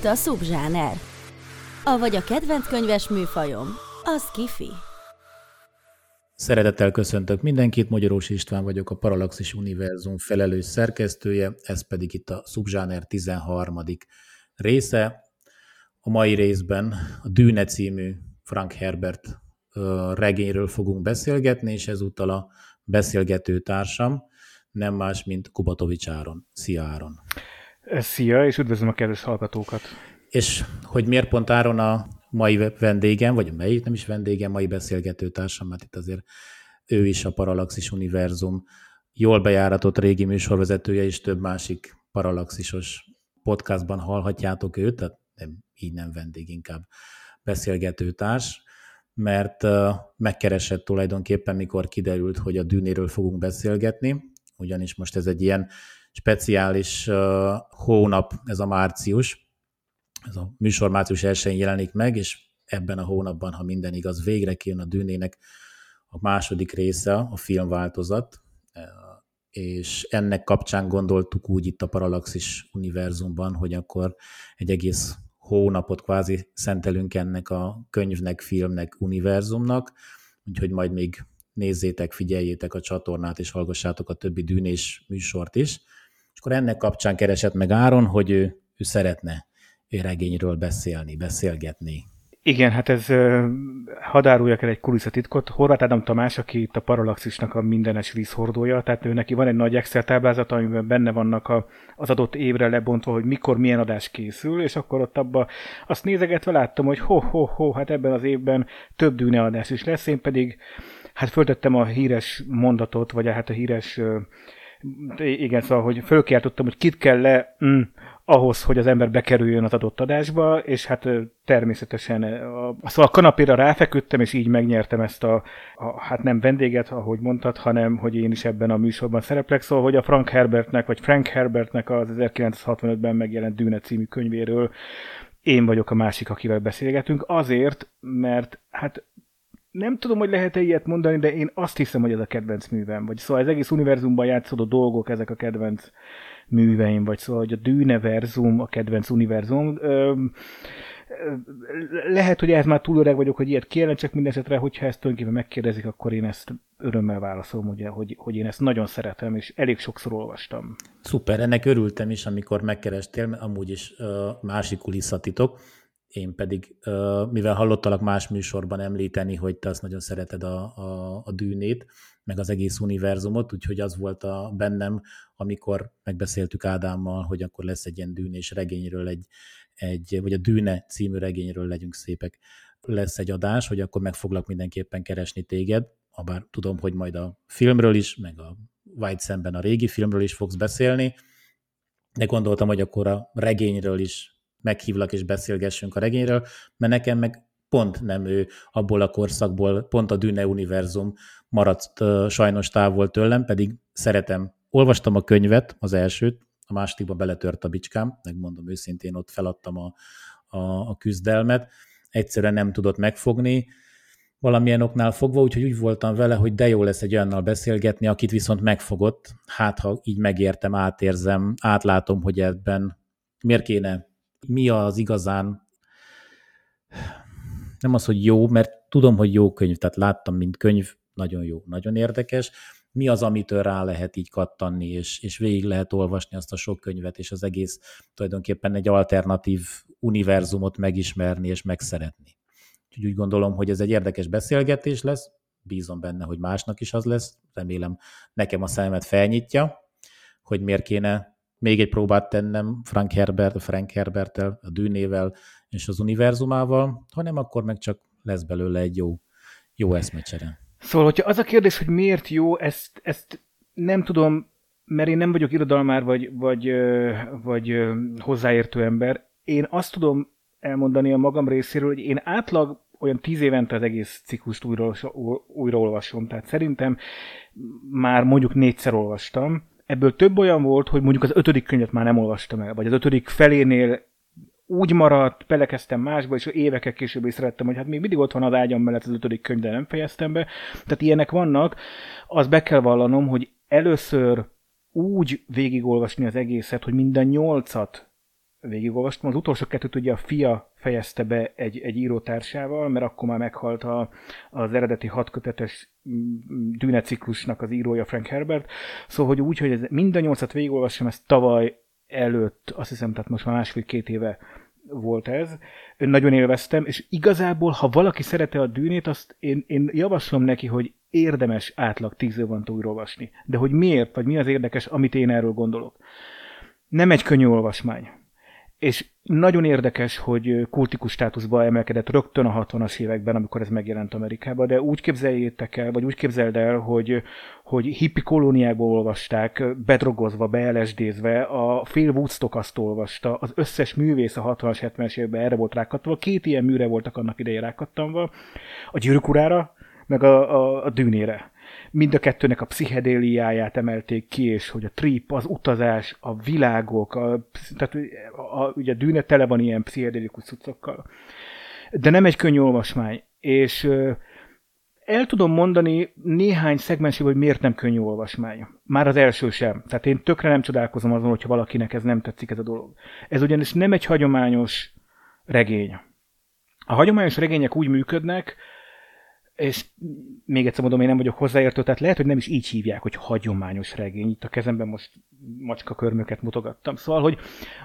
Itt a Subzsáner. Avagy a kedvenc könyves műfajom, az kifi. Szeretettel köszöntök mindenkit, Magyarós István vagyok, a Parallaxis Univerzum felelős szerkesztője, ez pedig itt a Subzsáner 13. része. A mai részben a Dűne című Frank Herbert regényről fogunk beszélgetni, és ezúttal a beszélgető társam nem más, mint Kubatovics Áron. Szia Áron! Szia, és üdvözlöm a kedves hallgatókat! És hogy miért pont Áron a mai vendégem, vagy melyik nem is vendégem, mai beszélgető társam, mert itt azért ő is a Parallaxis Univerzum jól bejáratott régi műsorvezetője, és több másik Parallaxisos podcastban hallhatjátok őt, tehát nem, így nem vendég, inkább beszélgető társ, mert megkeresett tulajdonképpen, mikor kiderült, hogy a dűnéről fogunk beszélgetni, ugyanis most ez egy ilyen speciális uh, hónap, ez a március. Ez a műsor március 1 jelenik meg, és ebben a hónapban, ha minden igaz, végre kijön a Dűnének a második része, a filmváltozat, és ennek kapcsán gondoltuk úgy itt a Parallaxis univerzumban, hogy akkor egy egész hónapot kvázi szentelünk ennek a könyvnek, filmnek, univerzumnak, úgyhogy majd még nézzétek, figyeljétek a csatornát, és hallgassátok a többi dűnés műsort is. És akkor ennek kapcsán keresett meg Áron, hogy ő, ő szeretne regényről beszélni, beszélgetni. Igen, hát ez hadd áruljak el egy kulisszatitkot. Horváth Ádám Tamás, aki itt a Parallaxisnak a mindenes vízhordója, tehát ő neki van egy nagy Excel táblázat, amiben benne vannak a, az adott évre lebontva, hogy mikor milyen adás készül, és akkor ott abba azt nézegetve láttam, hogy ho-ho-ho, hát ebben az évben több dűne adás is lesz, én pedig hát föltettem a híres mondatot, vagy hát a híres igen, szóval, hogy fölkiáltottam, hogy kit kell le mm, ahhoz, hogy az ember bekerüljön az adott adásba, és hát természetesen a, szóval a kanapéra ráfeküdtem, és így megnyertem ezt a, a, hát nem vendéget, ahogy mondtad, hanem hogy én is ebben a műsorban szereplek, szóval, hogy a Frank Herbertnek, vagy Frank Herbertnek az 1965-ben megjelent Dűne című könyvéről én vagyok a másik, akivel beszélgetünk, azért, mert hát nem tudom, hogy lehet-e ilyet mondani, de én azt hiszem, hogy ez a kedvenc művem. Vagy szóval az egész univerzumban játszódó dolgok, ezek a kedvenc műveim, vagy szóval, hogy a dűneverzum, a kedvenc univerzum. Öm, lehet, hogy ez már túl öreg vagyok, hogy ilyet kérne, csak mindesetre, hogyha ezt tulajdonképpen megkérdezik, akkor én ezt örömmel válaszolom, ugye, hogy, hogy én ezt nagyon szeretem, és elég sokszor olvastam. Szuper, ennek örültem is, amikor megkerestél, mert amúgy is uh, másik kulisszatitok, én pedig, mivel hallottalak más műsorban említeni, hogy te azt nagyon szereted a, a, a dűnét, meg az egész univerzumot, úgyhogy az volt a bennem, amikor megbeszéltük Ádámmal, hogy akkor lesz egy ilyen dűnés regényről, egy, egy, vagy a Dűne című regényről legyünk szépek, lesz egy adás, hogy akkor meg foglak mindenképpen keresni téged, bár tudom, hogy majd a filmről is, meg a White szemben a régi filmről is fogsz beszélni, de gondoltam, hogy akkor a regényről is meghívlak és beszélgessünk a regényről, mert nekem meg pont nem ő abból a korszakból, pont a Dűne univerzum maradt sajnos távol tőlem, pedig szeretem. Olvastam a könyvet, az elsőt, a másodikba beletört a bicskám, megmondom őszintén, ott feladtam a, a, a küzdelmet, egyszerűen nem tudott megfogni, valamilyen oknál fogva, úgyhogy úgy voltam vele, hogy de jó lesz egy olyannal beszélgetni, akit viszont megfogott, hát ha így megértem, átérzem, átlátom, hogy ebben miért kéne mi az igazán, nem az, hogy jó, mert tudom, hogy jó könyv, tehát láttam, mint könyv, nagyon jó, nagyon érdekes, mi az, amitől rá lehet így kattanni, és, és végig lehet olvasni azt a sok könyvet, és az egész tulajdonképpen egy alternatív univerzumot megismerni és megszeretni. Úgyhogy úgy gondolom, hogy ez egy érdekes beszélgetés lesz, bízom benne, hogy másnak is az lesz, remélem nekem a szemet felnyitja, hogy miért kéne még egy próbát tennem Frank Herbert, Frank Herbertel, a dűnével és az univerzumával, hanem akkor meg csak lesz belőle egy jó, jó eszmecsere. Szóval, hogyha az a kérdés, hogy miért jó, ezt, ezt nem tudom, mert én nem vagyok irodalmár vagy, vagy, vagy hozzáértő ember. Én azt tudom elmondani a magam részéről, hogy én átlag olyan tíz évente az egész ciklust újra, újra olvasom. Tehát szerintem már mondjuk négyszer olvastam. Ebből több olyan volt, hogy mondjuk az ötödik könyvet már nem olvastam el, vagy az ötödik felénél úgy maradt, belekezdtem másba, és évekkel később szerettem, hogy hát még mindig ott van az ágyam mellett az ötödik könyv, de nem fejeztem be. Tehát ilyenek vannak. Az be kell vallanom, hogy először úgy végigolvasni az egészet, hogy minden nyolcat végigolvastam. Az utolsó kettőt ugye a fia fejezte be egy, egy írótársával, mert akkor már meghalt a, az eredeti hatkötetes mm, dűneciklusnak az írója Frank Herbert. Szóval, hogy úgy, hogy ez minden nyolcat végigolvassam, ezt tavaly előtt, azt hiszem, tehát most már másfél-két éve volt ez. Nagyon élveztem, és igazából, ha valaki szerete a dűnét, azt én, én javaslom neki, hogy érdemes átlag tíz van olvasni. De hogy miért, vagy mi az érdekes, amit én erről gondolok. Nem egy könnyű olvasmány és nagyon érdekes, hogy kultikus státuszba emelkedett rögtön a 60-as években, amikor ez megjelent Amerikában, de úgy képzeljétek el, vagy úgy képzeld el, hogy, hogy hippi kolóniákból olvasták, bedrogozva, beelesdézve, a fél Woodstock azt olvasta, az összes művész a 60-as, 70-es években erre volt rákatva, két ilyen műre voltak annak idején rákattanva, a gyűrűk urára, meg a, a, a dűnére mind a kettőnek a pszichedéliáját emelték ki, és hogy a trip, az utazás, a világok, a, tehát a, a, ugye a dűne tele van ilyen pszichedélikus cuccokkal. De nem egy könnyű olvasmány, és el tudom mondani néhány szegmensében, hogy miért nem könnyű olvasmány. Már az első sem. Tehát én tökre nem csodálkozom azon, hogyha valakinek ez nem tetszik ez a dolog. Ez ugyanis nem egy hagyományos regény. A hagyományos regények úgy működnek, és még egyszer mondom, én nem vagyok hozzáértő, tehát lehet, hogy nem is így hívják, hogy hagyományos regény. Itt a kezemben most macska körmöket mutogattam. Szóval, hogy,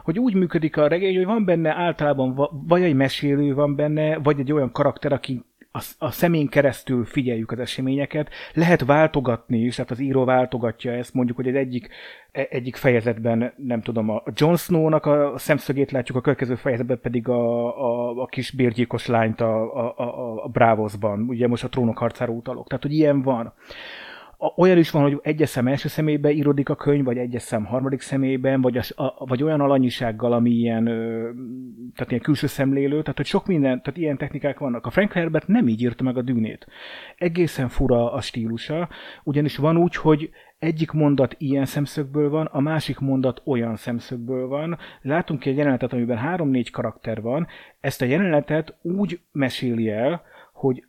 hogy úgy működik a regény, hogy van benne általában vagy egy mesélő van benne, vagy egy olyan karakter, aki a, a szemén keresztül figyeljük az eseményeket. Lehet váltogatni is, tehát az író váltogatja ezt, mondjuk, hogy egy egyik, e, egyik fejezetben, nem tudom, a Jon Snow-nak a szemszögét látjuk, a következő fejezetben pedig a, a, a kis bérgyilkos lányt a, a, a, a Bravosban, ugye most a trónok harcára utalok. Tehát, hogy ilyen van olyan is van, hogy egyes szem első személyben írodik a könyv, vagy egyes szem harmadik személyben, vagy, a, vagy olyan alanyisággal, ami ilyen, tehát ilyen külső szemlélő, tehát hogy sok minden, tehát ilyen technikák vannak. A Frank Herbert nem így írta meg a dűnét. Egészen fura a stílusa, ugyanis van úgy, hogy egyik mondat ilyen szemszögből van, a másik mondat olyan szemszögből van. Látunk egy jelenetet, amiben három-négy karakter van, ezt a jelenetet úgy meséli el, hogy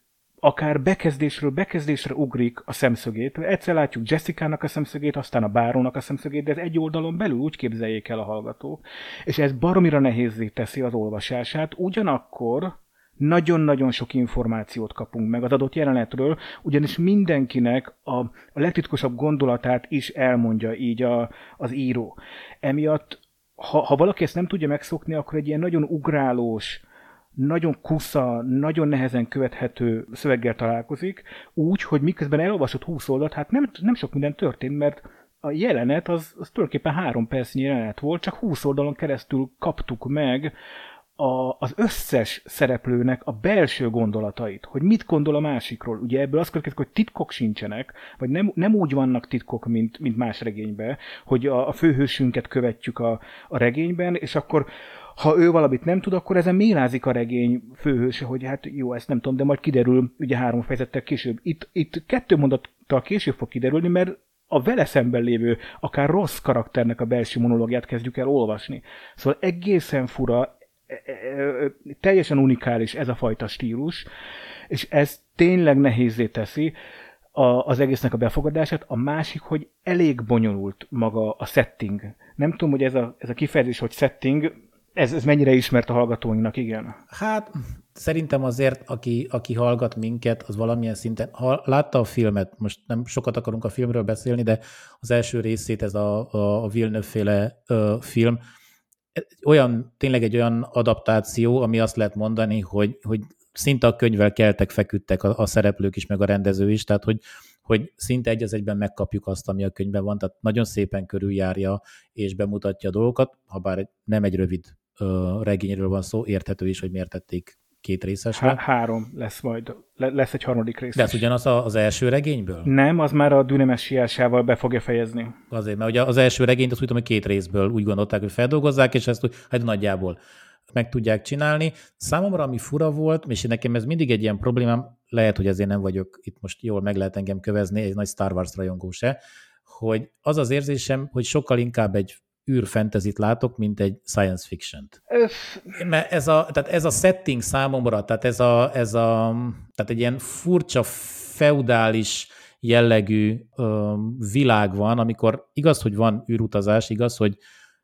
akár bekezdésről bekezdésre ugrik a szemszögét. Egyszer látjuk Jessica-nak a szemszögét, aztán a bárónak a szemszögét, de ez egy oldalon belül úgy képzeljék el a hallgatók. És ez baromira nehézé teszi az olvasását, ugyanakkor nagyon-nagyon sok információt kapunk meg az adott jelenetről, ugyanis mindenkinek a, a legtitkosabb gondolatát is elmondja így a, az író. Emiatt, ha, ha valaki ezt nem tudja megszokni, akkor egy ilyen nagyon ugrálós, nagyon kusza, nagyon nehezen követhető szöveggel találkozik, úgy, hogy miközben elolvasott 20 oldalt, hát nem, nem sok minden történt, mert a jelenet az, az tulajdonképpen három percnyi jelenet volt, csak 20 oldalon keresztül kaptuk meg a, az összes szereplőnek a belső gondolatait, hogy mit gondol a másikról. Ugye ebből az következik, hogy titkok sincsenek, vagy nem, nem úgy vannak titkok, mint, mint más regényben, hogy a, a főhősünket követjük a, a regényben, és akkor ha ő valamit nem tud, akkor ezen mélázik a regény főhőse, hogy hát jó, ezt nem tudom, de majd kiderül ugye három fejezettel később. Itt, itt kettő mondattal később fog kiderülni, mert a vele szemben lévő, akár rossz karakternek a belső monológiát kezdjük el olvasni. Szóval egészen fura, e, e, e, teljesen unikális ez a fajta stílus, és ez tényleg nehézé teszi az egésznek a befogadását. A másik, hogy elég bonyolult maga a setting. Nem tudom, hogy ez a, ez a kifejezés, hogy setting, ez, ez mennyire ismert a hallgatóinknak, igen? Hát szerintem azért, aki, aki hallgat minket, az valamilyen szinten, ha látta a filmet, most nem sokat akarunk a filmről beszélni, de az első részét, ez a, a, Villeneuve-féle film, olyan, tényleg egy olyan adaptáció, ami azt lehet mondani, hogy, hogy szinte a könyvvel keltek, feküdtek a, a szereplők is, meg a rendező is, tehát hogy, hogy szinte egy az egyben megkapjuk azt, ami a könyvben van, tehát nagyon szépen körüljárja és bemutatja a dolgokat, ha bár nem egy rövid regényről van szó, érthető is, hogy miért tették két részes. Há- három lesz majd, Le- lesz egy harmadik rész. De ez ugyanaz a- az első regényből? Nem, az már a Dune messiásával be fogja fejezni. Azért, mert ugye az első regényt azt úgy tudom, hogy két részből úgy gondolták, hogy feldolgozzák, és ezt úgy, hát nagyjából meg tudják csinálni. Számomra, ami fura volt, és nekem ez mindig egy ilyen problémám, lehet, hogy ezért nem vagyok itt most jól meg lehet engem kövezni, egy nagy Star Wars rajongó se, hogy az az érzésem, hogy sokkal inkább egy űrfentezit látok, mint egy science fiction-t. Mert ez a, tehát ez a setting számomra, tehát ez a, ez a tehát egy ilyen furcsa, feudális jellegű ö, világ van, amikor igaz, hogy van űrutazás, igaz, hogy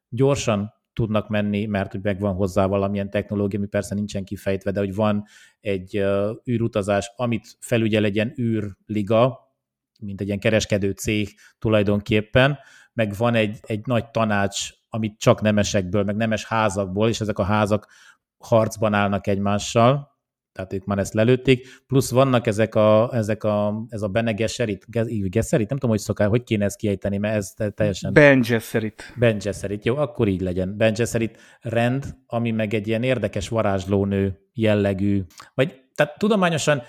gyorsan tudnak menni, mert hogy megvan hozzá valamilyen technológia, ami persze nincsen kifejtve, de hogy van egy ö, űrutazás, amit felügyel egy ilyen űrliga, mint egy ilyen kereskedő cég tulajdonképpen, meg van egy, egy nagy tanács, amit csak nemesekből, meg nemes házakból, és ezek a házak harcban állnak egymással, tehát ők már ezt lelőtték, plusz vannak ezek a, ezek a, ez a Bene Gesserit, Ge- Gesserit, nem tudom, hogy szokál, hogy kéne ezt kiejteni, mert ez te- teljesen... Ben Gesserit. Ben Gesserit, jó, akkor így legyen. Ben Gesserit rend, ami meg egy ilyen érdekes varázslónő jellegű, vagy tehát tudományosan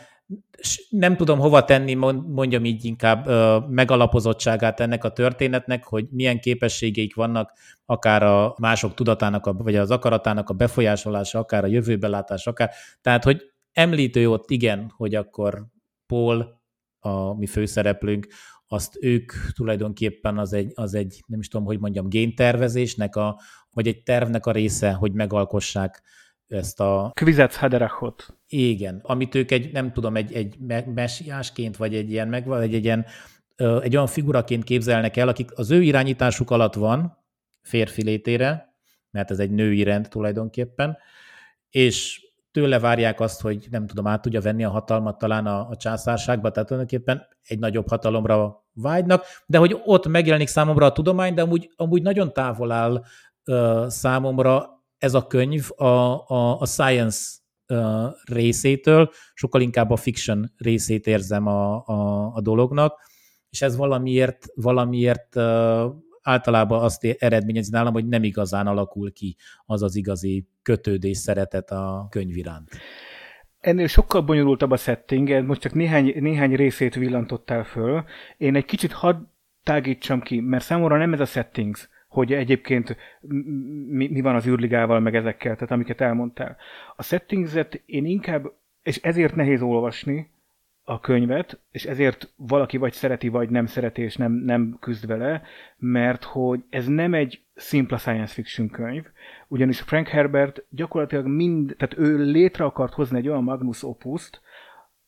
nem tudom hova tenni, mond- mondjam így inkább megalapozottságát ennek a történetnek, hogy milyen képességeik vannak, akár a mások tudatának, vagy az akaratának a befolyásolása, akár a jövőbelátás, akár. Tehát, hogy említő ott igen, hogy akkor Paul, a mi főszereplőnk, azt ők tulajdonképpen az egy, az egy, nem is tudom, hogy mondjam, géntervezésnek, a, vagy egy tervnek a része, hogy megalkossák ezt a Kvizetz Haderachot. igen, amit ők egy, nem tudom, egy, egy me- messiásként, vagy egy ilyen, meg, vagy egy ilyen, egy olyan figuraként képzelnek el, akik az ő irányításuk alatt van, férfi létére, mert ez egy női rend tulajdonképpen, és tőle várják azt, hogy nem tudom, át tudja venni a hatalmat talán a, a császárságba, tehát tulajdonképpen egy nagyobb hatalomra vágynak, de hogy ott megjelenik számomra a tudomány, de amúgy, amúgy nagyon távol áll ö, számomra ez a könyv a, a, a science részétől, sokkal inkább a fiction részét érzem a, a, a dolognak, és ez valamiért, valamiért általában azt eredményezi nálam, hogy nem igazán alakul ki az az igazi kötődés, szeretet a könyv iránt. Ennél sokkal bonyolultabb a setting, most csak néhány, néhány részét villantottál föl. Én egy kicsit hadd tágítsam ki, mert számomra nem ez a settings, hogy egyébként mi, mi van az űrligával, meg ezekkel, tehát amiket elmondtál. A settingset én inkább, és ezért nehéz olvasni a könyvet, és ezért valaki vagy szereti, vagy nem szereti, és nem, nem küzd vele, mert hogy ez nem egy szimpla science fiction könyv, ugyanis Frank Herbert gyakorlatilag mind, tehát ő létre akart hozni egy olyan magnus opuszt,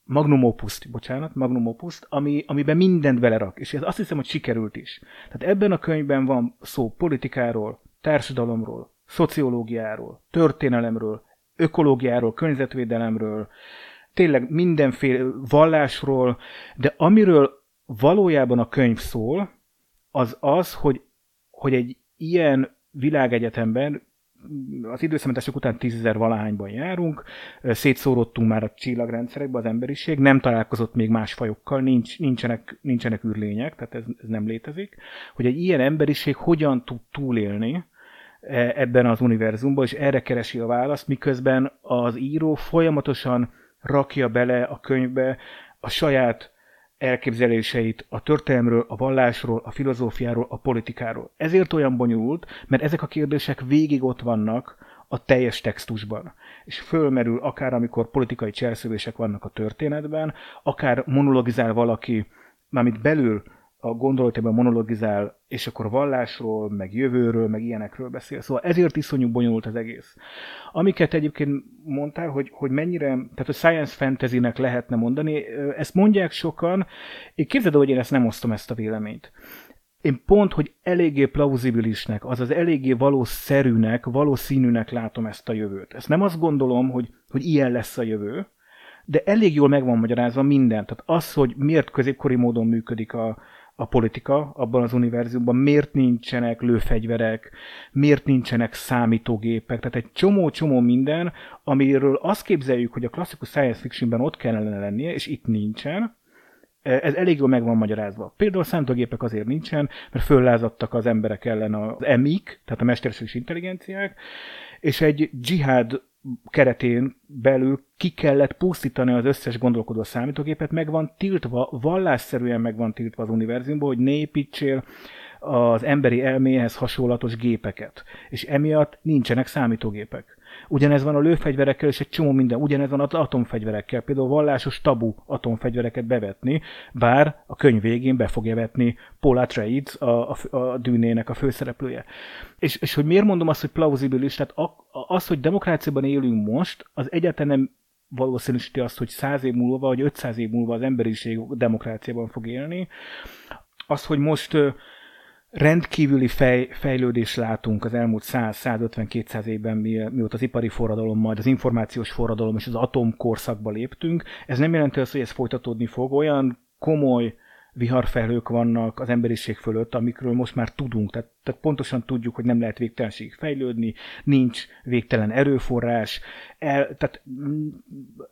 magnum opuszt, bocsánat, magnum opuszt, ami, amiben mindent belerak, és ez azt hiszem, hogy sikerült is. Tehát ebben a könyvben van szó politikáról, társadalomról, szociológiáról, történelemről, ökológiáról, környezetvédelemről, tényleg mindenféle vallásról, de amiről valójában a könyv szól, az az, hogy, hogy egy ilyen világegyetemben az időszámítások után tízezer valahányban járunk, szétszórodtunk már a csillagrendszerekbe az emberiség, nem találkozott még más fajokkal, nincs, nincsenek, nincsenek űrlények, tehát ez, ez nem létezik, hogy egy ilyen emberiség hogyan tud túlélni ebben az univerzumban, és erre keresi a választ, miközben az író folyamatosan rakja bele a könyvbe a saját elképzeléseit a történelmről, a vallásról, a filozófiáról, a politikáról. Ezért olyan bonyolult, mert ezek a kérdések végig ott vannak a teljes textusban. És fölmerül akár amikor politikai cselszövések vannak a történetben, akár monologizál valaki, mármint belül a gondolatában monologizál, és akkor vallásról, meg jövőről, meg ilyenekről beszél. Szóval ezért iszonyú bonyolult az egész. Amiket egyébként mondtál, hogy, hogy mennyire, tehát a science fantasy-nek lehetne mondani, ezt mondják sokan, én képzeld, hogy én ezt nem osztom ezt a véleményt. Én pont, hogy eléggé plauzibilisnek, azaz eléggé valószerűnek, valószínűnek látom ezt a jövőt. Ezt nem azt gondolom, hogy, hogy ilyen lesz a jövő, de elég jól meg van magyarázva minden. Tehát az, hogy miért középkori módon működik a, a politika abban az univerzumban, miért nincsenek lőfegyverek, miért nincsenek számítógépek, tehát egy csomó-csomó minden, amiről azt képzeljük, hogy a klasszikus science fictionben ott kellene lennie, és itt nincsen, ez elég jól meg van magyarázva. Például a számítógépek azért nincsen, mert föllázadtak az emberek ellen az emik, tehát a mesterséges intelligenciák, és egy dzsihád keretén belül ki kellett pusztítani az összes gondolkodó számítógépet, meg van tiltva, vallásszerűen meg van tiltva az univerzumban, hogy ne építsél az emberi elméhez hasonlatos gépeket. És emiatt nincsenek számítógépek. Ugyanez van a lőfegyverekkel, és egy csomó minden. Ugyanez van az atomfegyverekkel. Például vallásos tabu atomfegyvereket bevetni, bár a könyv végén be fogja vetni Paul Atreides, a, a, a dűnének a főszereplője. És, és hogy miért mondom azt, hogy plauzibilis, tehát az, hogy demokráciában élünk most, az egyáltalán nem valószínűsíti azt, hogy száz év múlva, vagy 500 év múlva az emberiség demokráciában fog élni. Az, hogy most rendkívüli fej, fejlődés látunk az elmúlt 100-150-200 évben, mi, mióta az ipari forradalom, majd az információs forradalom és az atomkorszakba léptünk. Ez nem jelenti azt, hogy ez folytatódni fog. Olyan komoly viharfelhők vannak az emberiség fölött, amikről most már tudunk, tehát, tehát pontosan tudjuk, hogy nem lehet végtelenség fejlődni, nincs végtelen erőforrás, el, tehát,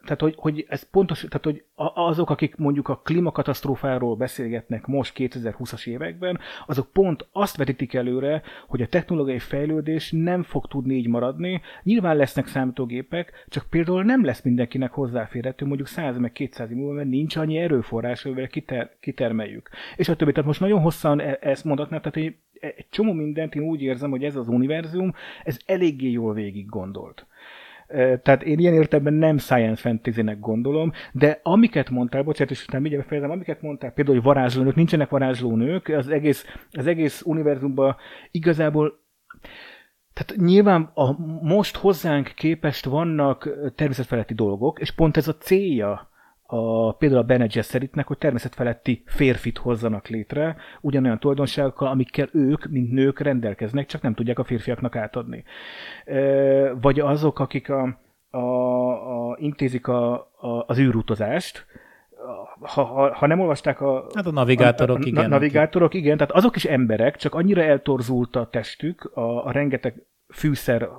tehát hogy, hogy ez pontos, tehát hogy azok, akik mondjuk a klímakatasztrófáról beszélgetnek most 2020-as években, azok pont azt vetítik előre, hogy a technológiai fejlődés nem fog tudni így maradni. Nyilván lesznek számítógépek, csak például nem lesz mindenkinek hozzáférhető, mondjuk 100 meg 200 év múlva, mert nincs annyi erőforrás, amivel kiter, kitermeljük. És a többi, tehát most nagyon hosszan e- ezt mondatnám, tehát hogy egy csomó mindent én úgy érzem, hogy ez az univerzum, ez eléggé jól végig gondolt. Tehát én ilyen értelemben nem science fantasy-nek gondolom, de amiket mondtál, bocsánat, és utána mindjárt befejezem, amiket mondtál, például, hogy varázslónők, nincsenek varázslónők, az egész, az egész univerzumban igazából tehát nyilván a most hozzánk képest vannak természetfeletti dolgok, és pont ez a célja a, például a Bene Gesseritnek, hogy természetfeletti férfit hozzanak létre, ugyanolyan tulajdonságokkal, amikkel ők, mint nők rendelkeznek, csak nem tudják a férfiaknak átadni. Vagy azok, akik a, a, a, intézik a, a, az űrutazást, ha, ha, ha nem olvasták a... Hát a navigátorok, a, a, igen. Navigátorok, igen, tehát azok is emberek, csak annyira eltorzult a testük, a, a rengeteg fűszer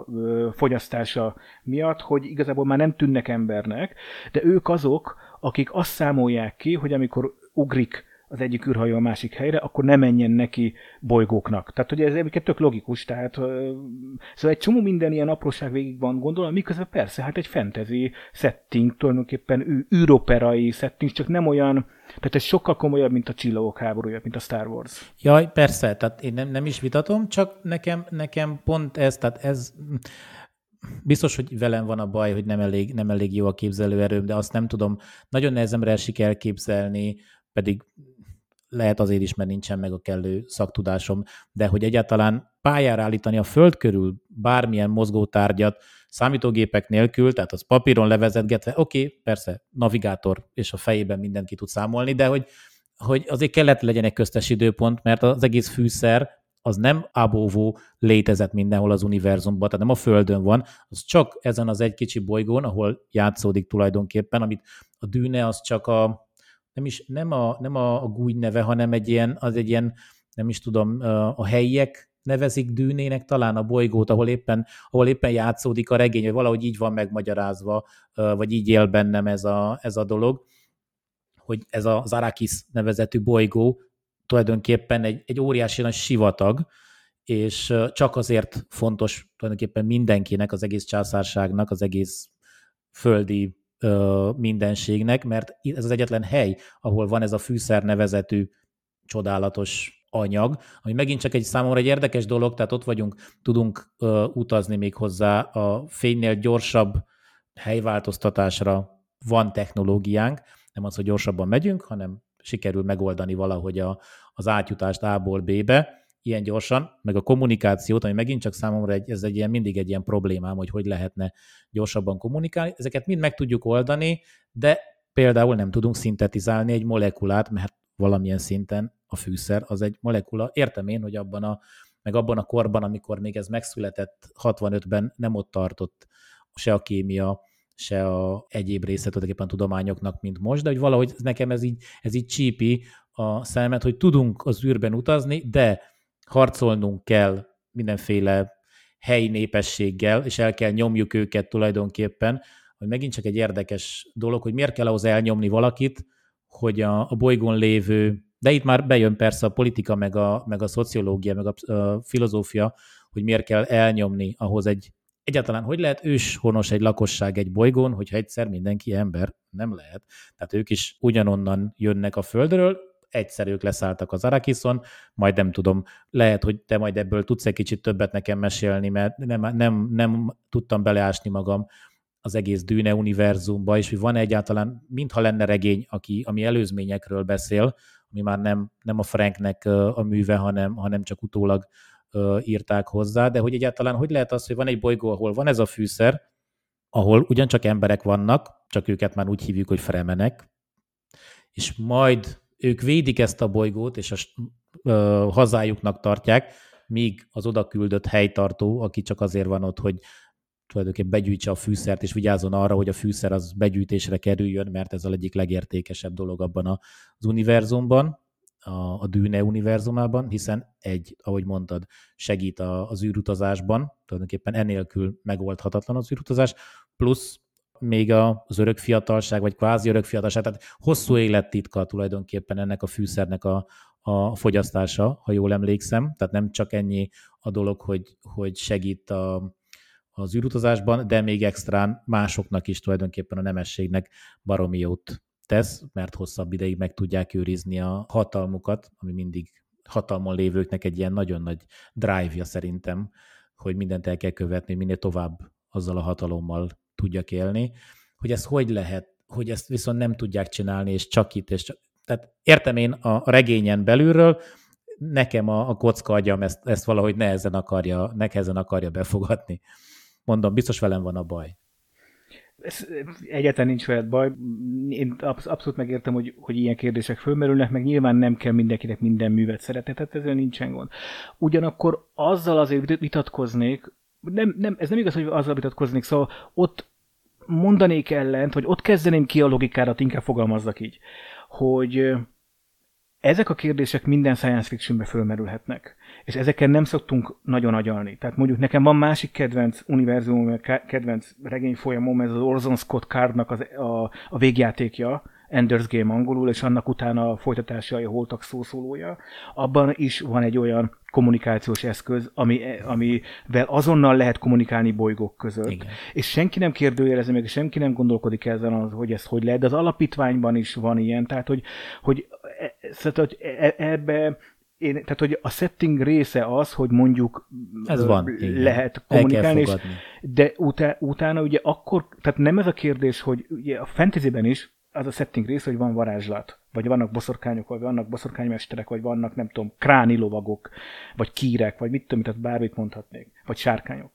fogyasztása miatt, hogy igazából már nem tűnnek embernek, de ők azok, akik azt számolják ki, hogy amikor ugrik az egyik űrhajó a másik helyre, akkor ne menjen neki bolygóknak. Tehát hogy ez egyébként tök logikus, tehát szóval egy csomó minden ilyen apróság végig van gondolom, miközben persze, hát egy fantasy setting, tulajdonképpen űroperai setting, csak nem olyan, tehát ez sokkal komolyabb, mint a csillagok háborúja, mint a Star Wars. Jaj, persze, tehát én nem, nem is vitatom, csak nekem, nekem pont ez, tehát ez biztos, hogy velem van a baj, hogy nem elég, nem elég jó a képzelőerőm, de azt nem tudom, nagyon nehezemre esik elképzelni, pedig lehet azért is, mert nincsen meg a kellő szaktudásom, de hogy egyáltalán pályára állítani a föld körül bármilyen mozgótárgyat számítógépek nélkül, tehát az papíron levezetgetve, oké, okay, persze, navigátor, és a fejében mindenki tud számolni, de hogy, hogy azért kellett legyen egy köztes időpont, mert az egész fűszer az nem abóvó létezett mindenhol az univerzumban, tehát nem a Földön van, az csak ezen az egy kicsi bolygón, ahol játszódik tulajdonképpen, amit a dűne az csak a, nem is, nem a, nem a, a gúny neve, hanem egy ilyen, az egy ilyen, nem is tudom, a helyiek nevezik dűnének talán a bolygót, ahol éppen, ahol éppen játszódik a regény, vagy valahogy így van megmagyarázva, vagy így él bennem ez a, ez a dolog, hogy ez az Arrakis nevezetű bolygó tulajdonképpen egy, egy óriási nagy sivatag, és csak azért fontos tulajdonképpen mindenkinek, az egész császárságnak, az egész földi ö, mindenségnek, mert ez az egyetlen hely, ahol van ez a fűszer nevezetű csodálatos anyag, ami megint csak egy számomra egy érdekes dolog, tehát ott vagyunk, tudunk ö, utazni még hozzá. A fénynél gyorsabb helyváltoztatásra van technológiánk, nem az, hogy gyorsabban megyünk, hanem sikerül megoldani valahogy a, az átjutást A-ból B-be, ilyen gyorsan, meg a kommunikációt, ami megint csak számomra egy, ez egy ilyen, mindig egy ilyen problémám, hogy hogy lehetne gyorsabban kommunikálni. Ezeket mind meg tudjuk oldani, de például nem tudunk szintetizálni egy molekulát, mert valamilyen szinten a fűszer az egy molekula. Értem én, hogy abban a, meg abban a korban, amikor még ez megszületett 65-ben, nem ott tartott se a kémia, se a egyéb része tulajdonképpen tudományoknak, mint most, de hogy valahogy nekem ez így, ez így csípi a szemet, hogy tudunk az űrben utazni, de harcolnunk kell mindenféle helyi népességgel, és el kell nyomjuk őket tulajdonképpen, hogy megint csak egy érdekes dolog, hogy miért kell ahhoz elnyomni valakit, hogy a, a bolygón lévő, de itt már bejön persze a politika, meg a, meg a szociológia, meg a, a filozófia, hogy miért kell elnyomni ahhoz egy egyáltalán hogy lehet őshonos egy lakosság egy bolygón, hogyha egyszer mindenki ember? Nem lehet. Tehát ők is ugyanonnan jönnek a Földről, egyszer ők leszálltak az Arakiszon, majd nem tudom, lehet, hogy te majd ebből tudsz egy kicsit többet nekem mesélni, mert nem, nem, nem tudtam beleásni magam az egész Dűne univerzumba, és hogy van egyáltalán, mintha lenne regény, aki, ami előzményekről beszél, ami már nem, nem a Franknek a műve, hanem, hanem csak utólag írták hozzá, de hogy egyáltalán hogy lehet az, hogy van egy bolygó, ahol van ez a fűszer, ahol ugyancsak emberek vannak, csak őket már úgy hívjuk, hogy fremenek, és majd ők védik ezt a bolygót, és a ö, hazájuknak tartják, míg az oda küldött helytartó, aki csak azért van ott, hogy tulajdonképpen begyűjtse a fűszert, és vigyázzon arra, hogy a fűszer az begyűjtésre kerüljön, mert ez a egyik legértékesebb dolog abban az univerzumban, a, a Dűne univerzumában, hiszen egy, ahogy mondtad, segít a, az űrutazásban, tulajdonképpen enélkül megoldhatatlan az űrutazás, plusz még az örök fiatalság, vagy kvázi örök fiatalság, tehát hosszú élettitka tulajdonképpen ennek a fűszernek a, a fogyasztása, ha jól emlékszem, tehát nem csak ennyi a dolog, hogy, hogy segít a, az űrutazásban, de még extrán másoknak is tulajdonképpen a nemességnek baromi jót tesz, mert hosszabb ideig meg tudják őrizni a hatalmukat, ami mindig hatalmon lévőknek egy ilyen nagyon nagy drive-ja szerintem, hogy mindent el kell követni, minél tovább azzal a hatalommal tudjak élni, hogy ez hogy lehet, hogy ezt viszont nem tudják csinálni, és csak itt, és csak... Tehát értem én a regényen belülről, nekem a, a kocka agyam ezt, ezt valahogy nehezen akarja, nehezen akarja befogadni. Mondom, biztos velem van a baj. Ez egyáltalán nincs veled baj. Én abszolút megértem, hogy, hogy ilyen kérdések fölmerülnek, meg nyilván nem kell mindenkinek minden művet szeretni, tehát ezzel nincsen gond. Ugyanakkor azzal azért vitatkoznék, nem, nem, ez nem igaz, hogy azzal vitatkoznék, szóval ott mondanék ellent, vagy ott kezdeném ki a logikárat, inkább fogalmazzak így, hogy ezek a kérdések minden science fictionbe fölmerülhetnek, és ezeken nem szoktunk nagyon agyalni. Tehát mondjuk nekem van másik kedvenc univerzum, kedvenc regény folyamom, ez az Orson Scott Cardnak az, a, a végjátékja, Ender's Game angolul, és annak utána a folytatása a holtak szószólója. Abban is van egy olyan kommunikációs eszköz, ami, amivel azonnal lehet kommunikálni bolygók között. Igen. És senki nem kérdőjelezi meg, senki nem gondolkodik ezen, hogy ez hogy lehet, de az alapítványban is van ilyen, tehát hogy, hogy, e, szóval, hogy e, ebbe én, tehát, hogy a setting része az, hogy mondjuk ez van, lehet kommunikálni, és, de utá, utána ugye akkor, tehát nem ez a kérdés, hogy ugye a fantasyben is az a setting része, hogy van varázslat, vagy vannak boszorkányok, vagy vannak boszorkánymesterek, vagy vannak, nem tudom, kráni lovagok, vagy kírek, vagy mit tudom, tehát bármit mondhatnék, vagy sárkányok.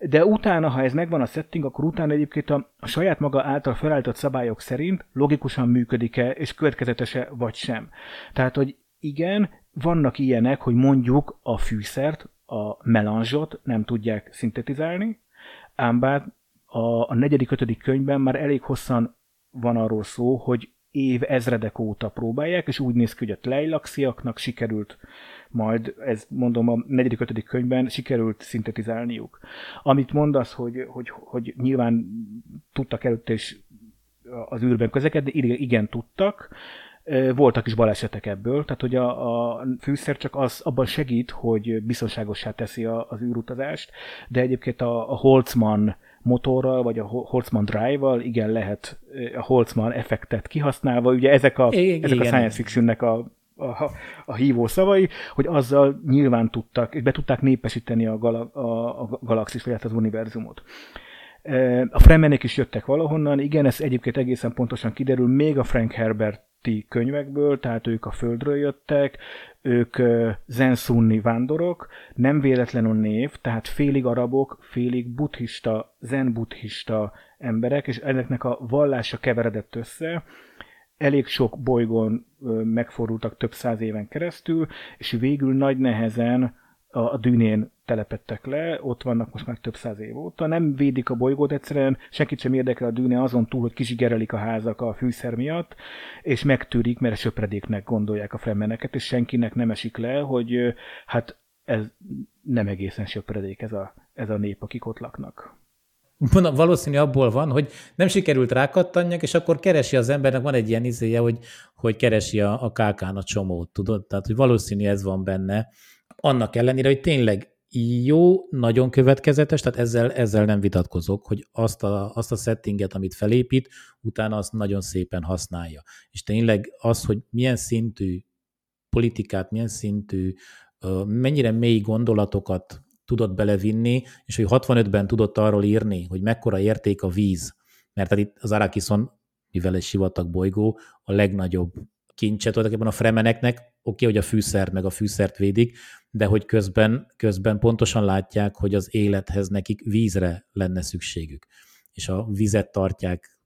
De utána, ha ez megvan a setting, akkor utána egyébként a, a saját maga által felállított szabályok szerint logikusan működik-e, és következetese vagy sem. Tehát, hogy igen, vannak ilyenek, hogy mondjuk a fűszert, a melanzsot nem tudják szintetizálni, ám bár a, a negyedik, ötödik könyvben már elég hosszan van arról szó, hogy év ezredek óta próbálják, és úgy néz ki, hogy a tlejlaxiaknak sikerült majd, ez mondom a negyedik, ötödik könyvben sikerült szintetizálniuk. Amit mondasz, hogy, hogy, hogy nyilván tudtak előtte is az űrben közlekedni, igen tudtak, voltak is balesetek ebből, tehát hogy a, a fűszer csak az abban segít, hogy biztonságosá teszi a, az űrutazást, de egyébként a, a Holtzman motorral, vagy a Holtzman Drive-val, igen, lehet a Holtzman effektet kihasználva, ugye ezek a, igen, ezek a science fictionnek a, a, a hívó szavai, hogy azzal nyilván tudtak, és be tudták népesíteni a, gala, a, a galaxis, vagy hát az univerzumot. A Fremenek is jöttek valahonnan, igen, ez egyébként egészen pontosan kiderül, még a Frank Herberti könyvekből, tehát ők a Földről jöttek, ők zenszunni vándorok, nem véletlenül név, tehát félig arabok, félig buddhista, zen-buddhista emberek, és ezeknek a vallása keveredett össze, elég sok bolygón megfordultak több száz éven keresztül, és végül nagy nehezen a dűnén telepettek le, ott vannak most már több száz év óta, nem védik a bolygót, egyszerűen senkit sem érdekel a dűne azon túl, hogy kizsigerelik a házak a fűszer miatt, és megtűrik, mert söpredéknek gondolják a fremeneket, és senkinek nem esik le, hogy hát ez nem egészen söpredék ez a, ez a nép, akik ott laknak. Valószínű abból van, hogy nem sikerült rákattanjak, és akkor keresi az embernek, van egy ilyen izéje, hogy, hogy keresi a, a kákán a csomót, tudod? Tehát, hogy valószínű ez van benne, annak ellenére, hogy tényleg jó, nagyon következetes, tehát ezzel, ezzel nem vitatkozok, hogy azt a, azt a settinget, amit felépít, utána azt nagyon szépen használja. És tényleg az, hogy milyen szintű politikát, milyen szintű, mennyire mély gondolatokat tudott belevinni, és hogy 65-ben tudott arról írni, hogy mekkora érték a víz, mert hát itt az Arakison, mivel egy sivatag bolygó, a legnagyobb kincset tulajdonképpen a fremeneknek, oké, okay, hogy a fűszert meg a fűszert védik, de hogy közben, közben pontosan látják, hogy az élethez nekik vízre lenne szükségük. És a vizet tartják,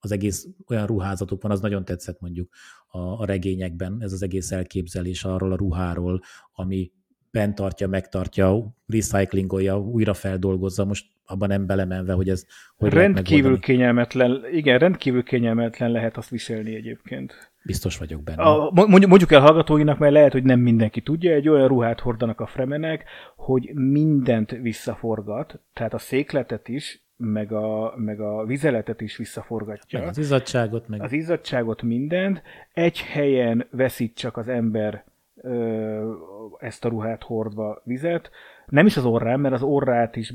az egész olyan ruházatuk van, az nagyon tetszett mondjuk a, a regényekben, ez az egész elképzelés arról a ruháról, ami bent tartja, megtartja, recyclingolja, újra feldolgozza, most abban nem belemenve, hogy ez hogy Rendkívül kényelmetlen, igen, rendkívül kényelmetlen lehet azt viselni egyébként. Biztos vagyok benne. A, mondjuk, el hallgatóinak, mert lehet, hogy nem mindenki tudja, egy olyan ruhát hordanak a fremenek, hogy mindent visszaforgat, tehát a székletet is, meg a, meg a vizeletet is visszaforgatja. Meg az izzadságot. Meg... Az izzadságot mindent. Egy helyen veszít csak az ember ö, ezt a ruhát hordva vizet. Nem is az orrán, mert az orrát is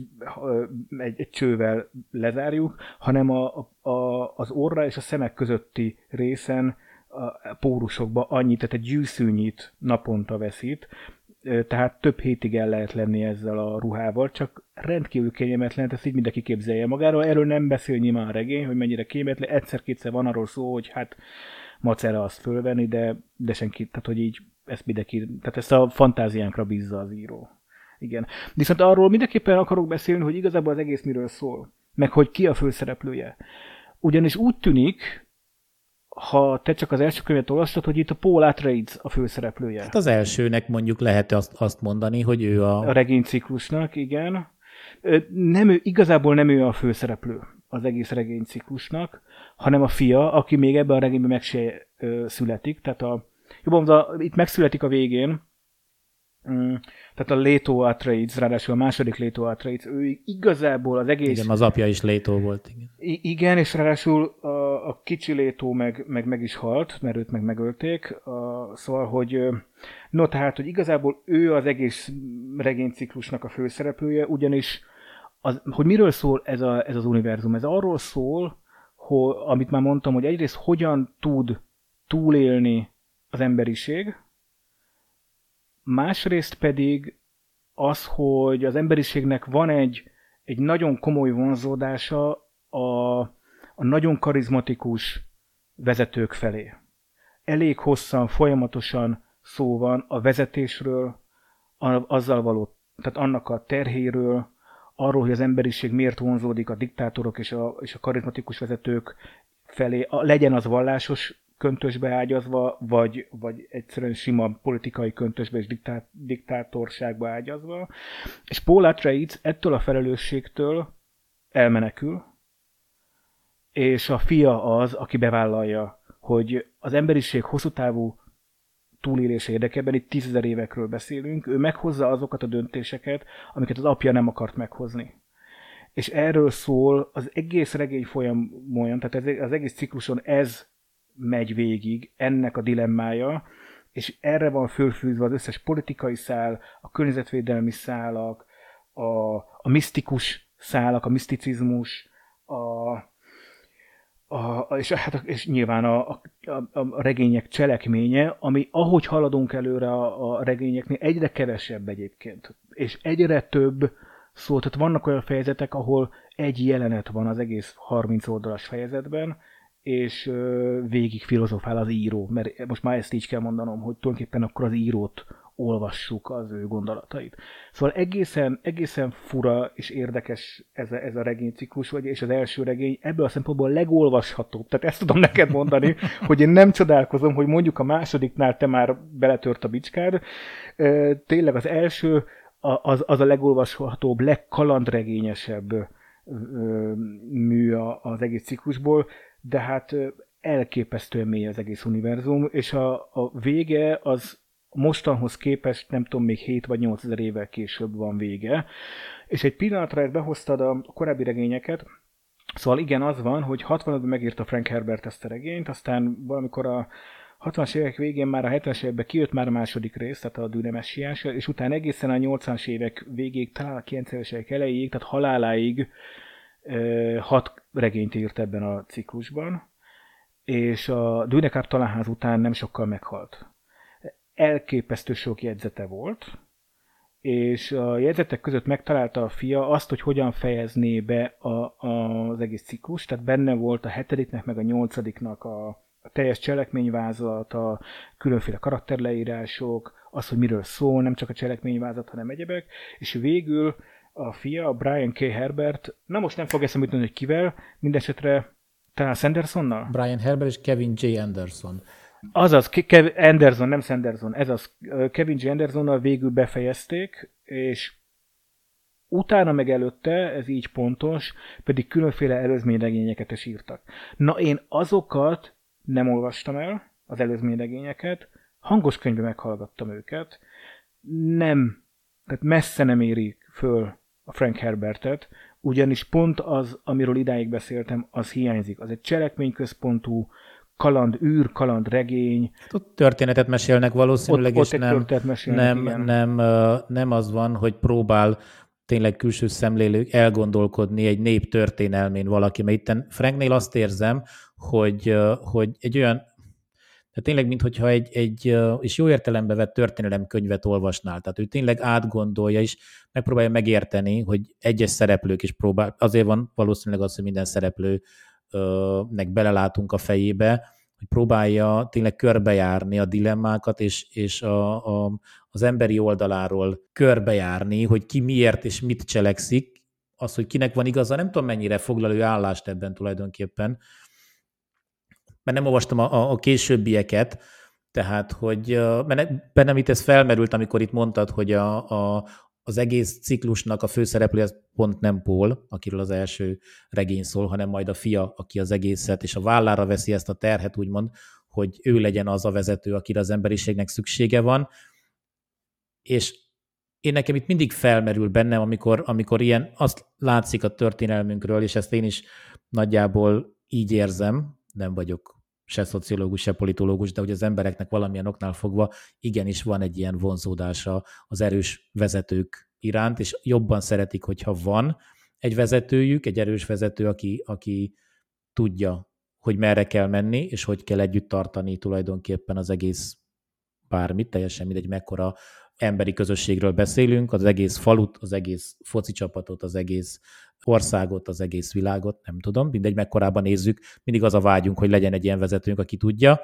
egy, egy csővel lezárjuk, hanem a, a, az orra és a szemek közötti részen a pórusokba annyit, tehát egy gyűszűnyit naponta veszít, tehát több hétig el lehet lenni ezzel a ruhával, csak rendkívül kényelmetlen, ezt így mindenki képzelje magáról. Erről nem beszél nyilván a regény, hogy mennyire kényelmetlen. Egyszer-kétszer van arról szó, hogy hát macera azt fölvenni, de, de senki, tehát hogy így ezt mindenki, tehát ezt a fantáziánkra bízza az író. Igen. Viszont arról mindenképpen akarok beszélni, hogy igazából az egész miről szól, meg hogy ki a főszereplője. Ugyanis úgy tűnik, ha te csak az első könyvet olvastad, hogy itt a Paul Atreides a főszereplője. Hát az elsőnek mondjuk lehet azt, azt mondani, hogy ő a... A regényciklusnak, igen. Nem ő, igazából nem ő a főszereplő az egész regényciklusnak, hanem a fia, aki még ebben a regényben meg se ö, születik. Tehát a, jobban a, itt megszületik a végén, mm, tehát a Leto Atreides, ráadásul a második Leto Atreides, ő igazából az egész... Igen, az apja is Leto volt. Igen, I- igen és ráadásul a, a kicsi Leto meg, meg, meg is halt, mert őt meg megölték, a, szóval, hogy no, tehát, hogy igazából ő az egész regényciklusnak a főszereplője, ugyanis az, hogy miről szól ez, a, ez az univerzum? Ez arról szól, hogy, amit már mondtam, hogy egyrészt hogyan tud túlélni az emberiség, másrészt pedig az, hogy az emberiségnek van egy, egy nagyon komoly vonzódása a, a nagyon karizmatikus vezetők felé. Elég hosszan, folyamatosan szó van a vezetésről, a, azzal való, tehát annak a terhéről, arról, hogy az emberiség miért vonzódik a diktátorok és a, és a karizmatikus vezetők felé, a, legyen az vallásos köntösbe ágyazva, vagy, vagy egyszerűen sima politikai köntösbe és diktát, diktátorságba ágyazva. És Paul Atreides ettől a felelősségtől elmenekül, és a fia az, aki bevállalja, hogy az emberiség hosszú távú túlélése érdekében, itt tízezer évekről beszélünk, ő meghozza azokat a döntéseket, amiket az apja nem akart meghozni. És erről szól az egész regény folyamon, tehát az egész cikluson ez megy végig, ennek a dilemmája, és erre van fölfűzve az összes politikai szál, a környezetvédelmi szálak, a, a misztikus szálak, a miszticizmus, a, a, és, hát, és nyilván a, a, a regények cselekménye, ami ahogy haladunk előre a, a regényeknél, egyre kevesebb egyébként, és egyre több szó, tehát vannak olyan fejezetek, ahol egy jelenet van az egész 30 oldalas fejezetben, és végig filozofál az író, mert most már ezt így kell mondanom, hogy tulajdonképpen akkor az írót olvassuk az ő gondolatait. Szóval egészen, egészen fura és érdekes ez a, ez a regényciklus, vagy, és az első regény ebből a szempontból legolvashatóbb. Tehát ezt tudom neked mondani, hogy én nem csodálkozom, hogy mondjuk a másodiknál te már beletört a bicskád. Tényleg az első az, az a legolvashatóbb, legkalandregényesebb mű az egész ciklusból de hát elképesztően mély az egész univerzum, és a, a vége az mostanhoz képest nem tudom, még 7 vagy 8 ezer évvel később van vége. És egy pillanatra ezt behoztad a korábbi regényeket, Szóval igen, az van, hogy 65-ben megírta Frank Herbert ezt a regényt, aztán valamikor a 60-as évek végén már a 70-es években kijött már a második rész, tehát a Dűne messiás, és utána egészen a 80-as évek végéig, talán a 90-es évek elejéig, tehát haláláig hat regényt írt ebben a ciklusban, és a Dűnekáp talánház után nem sokkal meghalt. Elképesztő sok jegyzete volt, és a jegyzetek között megtalálta a fia azt, hogy hogyan fejezné be a, a, az egész ciklus, tehát benne volt a hetediknek meg a nyolcadiknak a, a teljes cselekményvázat, a különféle karakterleírások, az, hogy miről szól, nem csak a cselekményvázat, hanem egyebek, és végül a fia, a Brian K. Herbert, na most nem fog eszembe jutni, hogy kivel, mindesetre talán Sandersonnal? Brian Herbert és Kevin J. Anderson. Azaz, Kev- Anderson, nem Sanderson, ez az. Kevin J. Andersonnal végül befejezték, és utána meg előtte, ez így pontos, pedig különféle előzményregényeket is írtak. Na én azokat nem olvastam el, az előzményregényeket, hangos könyvben meghallgattam őket, nem, tehát messze nem éri föl a Frank Herbertet, ugyanis pont az, amiről idáig beszéltem, az hiányzik. Az egy cselekményközpontú, kaland, űr, kaland regény. Ott történetet mesélnek valószínűleg, ott, és ott nem, mesélnek, nem, igen. nem, nem az van, hogy próbál tényleg külső szemlélők elgondolkodni egy nép történelmén valaki, mert itt Franknél azt érzem, hogy, hogy egy olyan, tehát tényleg, mintha egy, egy, és jó értelembe vett történelemkönyvet olvasnál, tehát ő tényleg átgondolja, és megpróbálja megérteni, hogy egyes szereplők is próbál, azért van valószínűleg az, hogy minden szereplőnek belelátunk a fejébe, hogy próbálja tényleg körbejárni a dilemmákat, és, és a, a, az emberi oldaláról körbejárni, hogy ki miért és mit cselekszik, az, hogy kinek van igaza, nem tudom mennyire foglalő állást ebben tulajdonképpen, mert nem olvastam a, a későbbieket, tehát, hogy mert bennem itt ez felmerült, amikor itt mondtad, hogy a, a, az egész ciklusnak a főszereplője az pont nem Paul, akiről az első regény szól, hanem majd a fia, aki az egészet, és a vállára veszi ezt a terhet, úgymond, hogy ő legyen az a vezető, akire az emberiségnek szüksége van. És én nekem itt mindig felmerül bennem, amikor, amikor ilyen, azt látszik a történelmünkről, és ezt én is nagyjából így érzem, nem vagyok se szociológus, se politológus, de hogy az embereknek valamilyen oknál fogva igenis van egy ilyen vonzódása az erős vezetők iránt, és jobban szeretik, hogyha van egy vezetőjük, egy erős vezető, aki, aki tudja, hogy merre kell menni, és hogy kell együtt tartani tulajdonképpen az egész bármit, teljesen mindegy, mekkora emberi közösségről beszélünk, az egész falut, az egész foci csapatot, az egész országot, az egész világot, nem tudom, mindegy, mekkorában nézzük, mindig az a vágyunk, hogy legyen egy ilyen vezetőnk, aki tudja,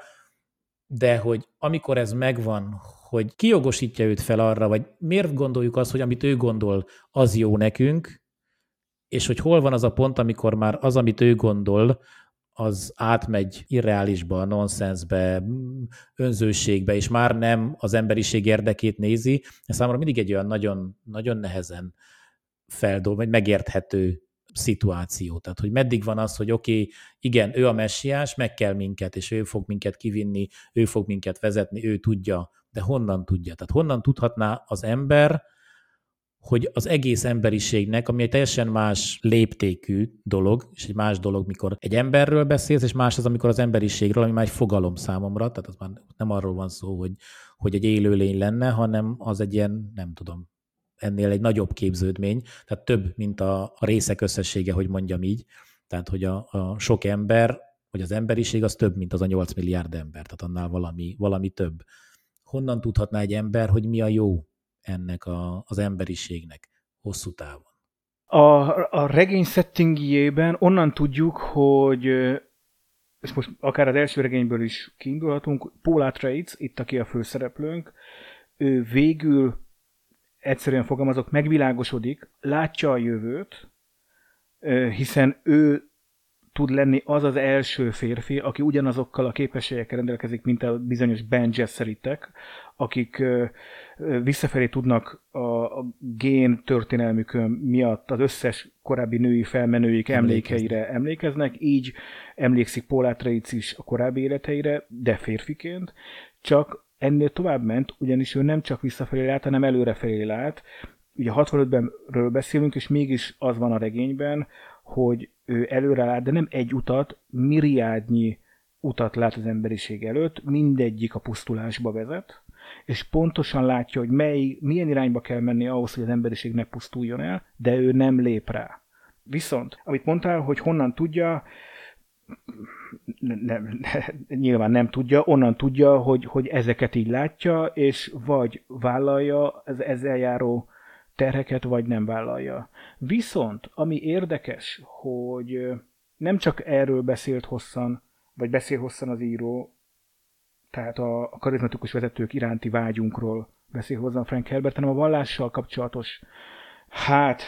de hogy amikor ez megvan, hogy kiogosítja őt fel arra, vagy miért gondoljuk azt, hogy amit ő gondol, az jó nekünk, és hogy hol van az a pont, amikor már az, amit ő gondol, az átmegy irreálisba, nonsensbe, önzőségbe, és már nem az emberiség érdekét nézi, ez számomra mindig egy olyan nagyon, nagyon nehezen feldol, vagy megérthető szituáció. Tehát, hogy meddig van az, hogy oké, okay, igen, ő a messiás, meg kell minket, és ő fog minket kivinni, ő fog minket vezetni, ő tudja, de honnan tudja? Tehát honnan tudhatná az ember, hogy az egész emberiségnek, ami egy teljesen más léptékű dolog, és egy más dolog, mikor egy emberről beszélsz, és más az, amikor az emberiségről, ami már egy fogalom számomra, tehát az már nem arról van szó, hogy, hogy egy élőlény lenne, hanem az egy ilyen, nem tudom, ennél egy nagyobb képződmény, tehát több, mint a, részek összessége, hogy mondjam így. Tehát, hogy a, a sok ember, vagy az emberiség az több, mint az a 8 milliárd ember, tehát annál valami, valami több. Honnan tudhatná egy ember, hogy mi a jó ennek a, az emberiségnek hosszú távon? A, a regény settingjében onnan tudjuk, hogy és most akár az első regényből is kiindulhatunk, Paul Atreides, itt aki a főszereplőnk, ő végül egyszerűen fogalmazok, megvilágosodik, látja a jövőt, hiszen ő tud lenni az az első férfi, aki ugyanazokkal a képességekkel rendelkezik, mint a bizonyos Ben Jesseritek, akik visszafelé tudnak a, a gén történelmükön miatt az összes korábbi női felmenőik emlékeire emlékeznek, így emlékszik Paul Atreides is a korábbi életeire, de férfiként, csak ennél tovább ment, ugyanis ő nem csak visszafelé lát, hanem előrefelé lát. Ugye 65-benről beszélünk, és mégis az van a regényben, hogy ő előre lát, de nem egy utat, miriádnyi utat lát az emberiség előtt, mindegyik a pusztulásba vezet, és pontosan látja, hogy mely, milyen irányba kell menni ahhoz, hogy az emberiség ne pusztuljon el, de ő nem lép rá. Viszont, amit mondtál, hogy honnan tudja, nem, nem, nyilván nem tudja, onnan tudja, hogy, hogy ezeket így látja, és vagy vállalja az ezzel járó terheket, vagy nem vállalja. Viszont, ami érdekes, hogy nem csak erről beszélt hosszan, vagy beszél hosszan az író, tehát a, a karizmatikus vezetők iránti vágyunkról beszél hozzá Frank Herbert, hanem a vallással kapcsolatos, hát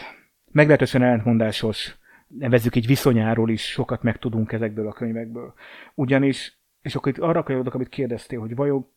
meglehetősen ellentmondásos, nevezzük így viszonyáról is sokat megtudunk ezekből a könyvekből. Ugyanis, és akkor itt arra kanyarodok, amit kérdeztél, hogy vajon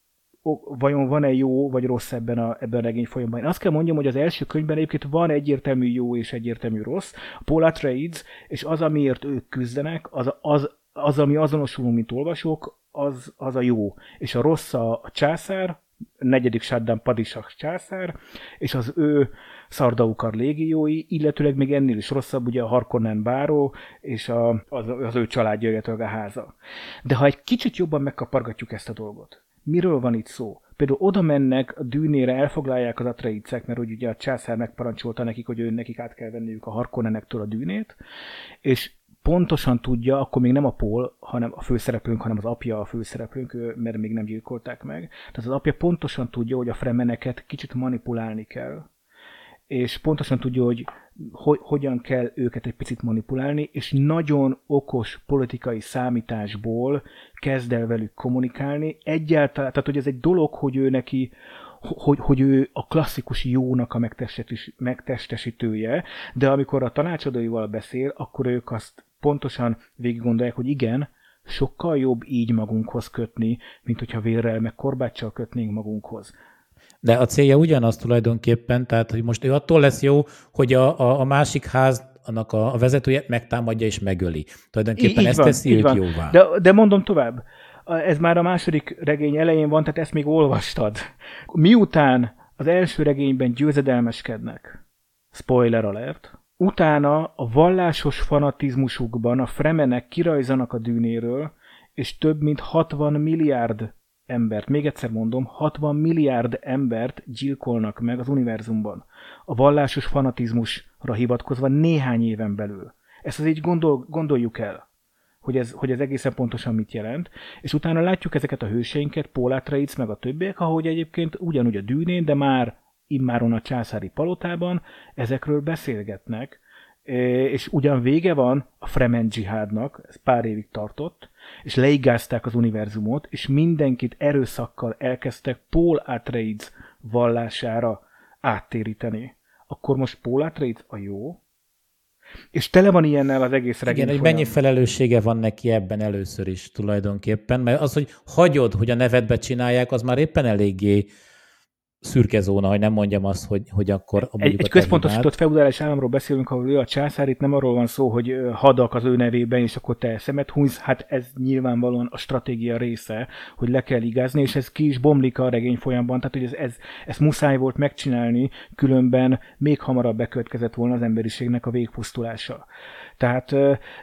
vajon van-e jó vagy rossz ebben a, ebben a regény folyamban. Én azt kell mondjam, hogy az első könyvben egyébként van egyértelmű jó és egyértelmű rossz. A Paul Atreides, és az, amiért ők küzdenek, az, az, az ami azonosulunk, mint olvasók, az, az a jó. És a rossz a, a császár, negyedik Saddam Padisak császár, és az ő Szardaukar légiói, illetőleg még ennél is rosszabb, ugye a Harkonnen báró, és a, az, az ő családja, illetve a háza. De ha egy kicsit jobban megkapargatjuk ezt a dolgot, miről van itt szó? Például oda mennek a dűnére, elfoglalják az atreicek, mert úgy ugye a császár megparancsolta nekik, hogy ő nekik át kell venniük a Harkonnenektől a dűnét, és pontosan tudja, akkor még nem a Paul, hanem a főszereplőnk, hanem az apja a főszereplőnk, mert még nem gyilkolták meg. Tehát az apja pontosan tudja, hogy a fremeneket kicsit manipulálni kell, és pontosan tudja, hogy hogy, hogyan kell őket egy picit manipulálni, és nagyon okos politikai számításból kezd el velük kommunikálni. Egyáltalán, tehát hogy ez egy dolog, hogy ő neki, hogy, hogy ő a klasszikus jónak a megtestesítője, de amikor a tanácsadóival beszél, akkor ők azt pontosan végig gondolják, hogy igen, sokkal jobb így magunkhoz kötni, mint hogyha vérrel meg korbáccsal kötnénk magunkhoz. De a célja ugyanaz tulajdonképpen, tehát hogy most ő attól lesz jó, hogy a, a, a másik ház annak a, a vezetője megtámadja és megöli. Tulajdonképpen így ezt van, teszi őt van. jóvá. De, de mondom tovább, ez már a második regény elején van, tehát ezt még olvastad. Miután az első regényben győzedelmeskednek, spoiler alert, utána a vallásos fanatizmusukban a fremenek kirajzanak a dűnéről, és több mint 60 milliárd embert, még egyszer mondom, 60 milliárd embert gyilkolnak meg az univerzumban. A vallásos fanatizmusra hivatkozva néhány éven belül. Ezt az így gondol, gondoljuk el, hogy ez, hogy ez egészen pontosan mit jelent. És utána látjuk ezeket a hőseinket, Atreides, meg a többiek, ahogy egyébként ugyanúgy a dűnén, de már immáron a császári palotában ezekről beszélgetnek, és ugyan vége van a Fremen dzsihádnak, ez pár évig tartott, és leigázták az univerzumot, és mindenkit erőszakkal elkezdtek Paul Atreides vallására áttéríteni. Akkor most Paul Atreides a jó? És tele van ilyennel az egész regény Igen, hogy mennyi felelőssége van neki ebben először is tulajdonképpen, mert az, hogy hagyod, hogy a nevedbe csinálják, az már éppen eléggé szürke zóna, hogy nem mondjam azt, hogy, hogy akkor... Egy, egy központosított feudális államról beszélünk, ahol ő a császár, itt nem arról van szó, hogy hadak az ő nevében, és akkor te szemet húz, hát ez nyilvánvalóan a stratégia része, hogy le kell igázni, és ez ki is bomlik a regény folyamban, tehát hogy ez, ez, ez muszáj volt megcsinálni, különben még hamarabb bekövetkezett volna az emberiségnek a végpusztulása. Tehát,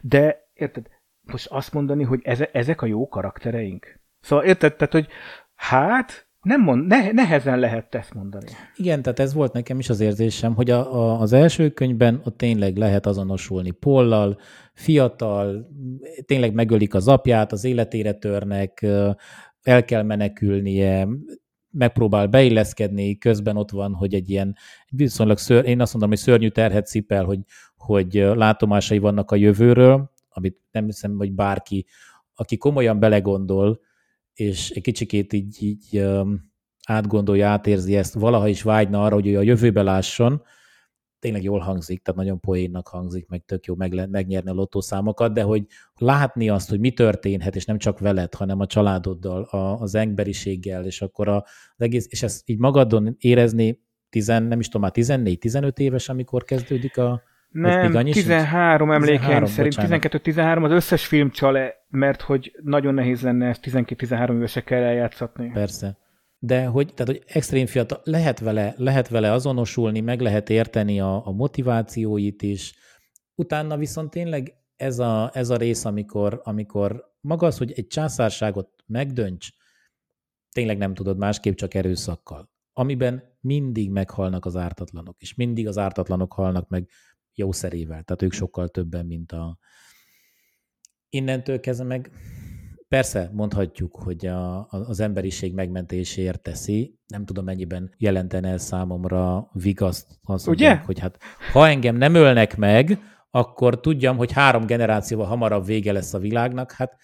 de érted, most azt mondani, hogy ezek a jó karaktereink? Szóval érted, tehát, hogy hát, nem mond, ne, nehezen lehet ezt mondani. Igen, tehát ez volt nekem is az érzésem, hogy a, a, az első könyvben ott tényleg lehet azonosulni Pollal, fiatal, tényleg megölik az apját, az életére törnek, el kell menekülnie, megpróbál beilleszkedni, közben ott van, hogy egy ilyen viszonylag ször, én azt mondom, hogy szörnyű terhet cipel, hogy, hogy látomásai vannak a jövőről, amit nem hiszem, hogy bárki, aki komolyan belegondol, és egy kicsikét így, így átgondolja, átérzi ezt, valaha is vágyna arra, hogy ő a jövőbe lásson, tényleg jól hangzik, tehát nagyon poénnak hangzik, meg tök jó meg, megnyerni a lottószámokat, de hogy látni azt, hogy mi történhet, és nem csak veled, hanem a családoddal, a, az emberiséggel, és akkor a, az egész, és ezt így magadon érezni, tizen, nem is tudom, már 14-15 éves, amikor kezdődik a, nem, 13 emlékeim szerint, 12-13 az összes film csale, mert hogy nagyon nehéz lenne ezt 12-13 évesekkel eljátszatni. Persze. De hogy, tehát, hogy extrém fiatal, lehet vele, lehet vele azonosulni, meg lehet érteni a, a motivációit is, utána viszont tényleg ez a, ez a rész, amikor, amikor maga az, hogy egy császárságot megdönts, tényleg nem tudod másképp, csak erőszakkal. Amiben mindig meghalnak az ártatlanok, és mindig az ártatlanok halnak meg jószerével, tehát ők sokkal többen, mint a... Innentől kezdve meg persze mondhatjuk, hogy a, az emberiség megmentéséért teszi, nem tudom mennyiben jelentene el számomra vigaszt az, Ugye? hogy hát ha engem nem ölnek meg, akkor tudjam, hogy három generációval hamarabb vége lesz a világnak, hát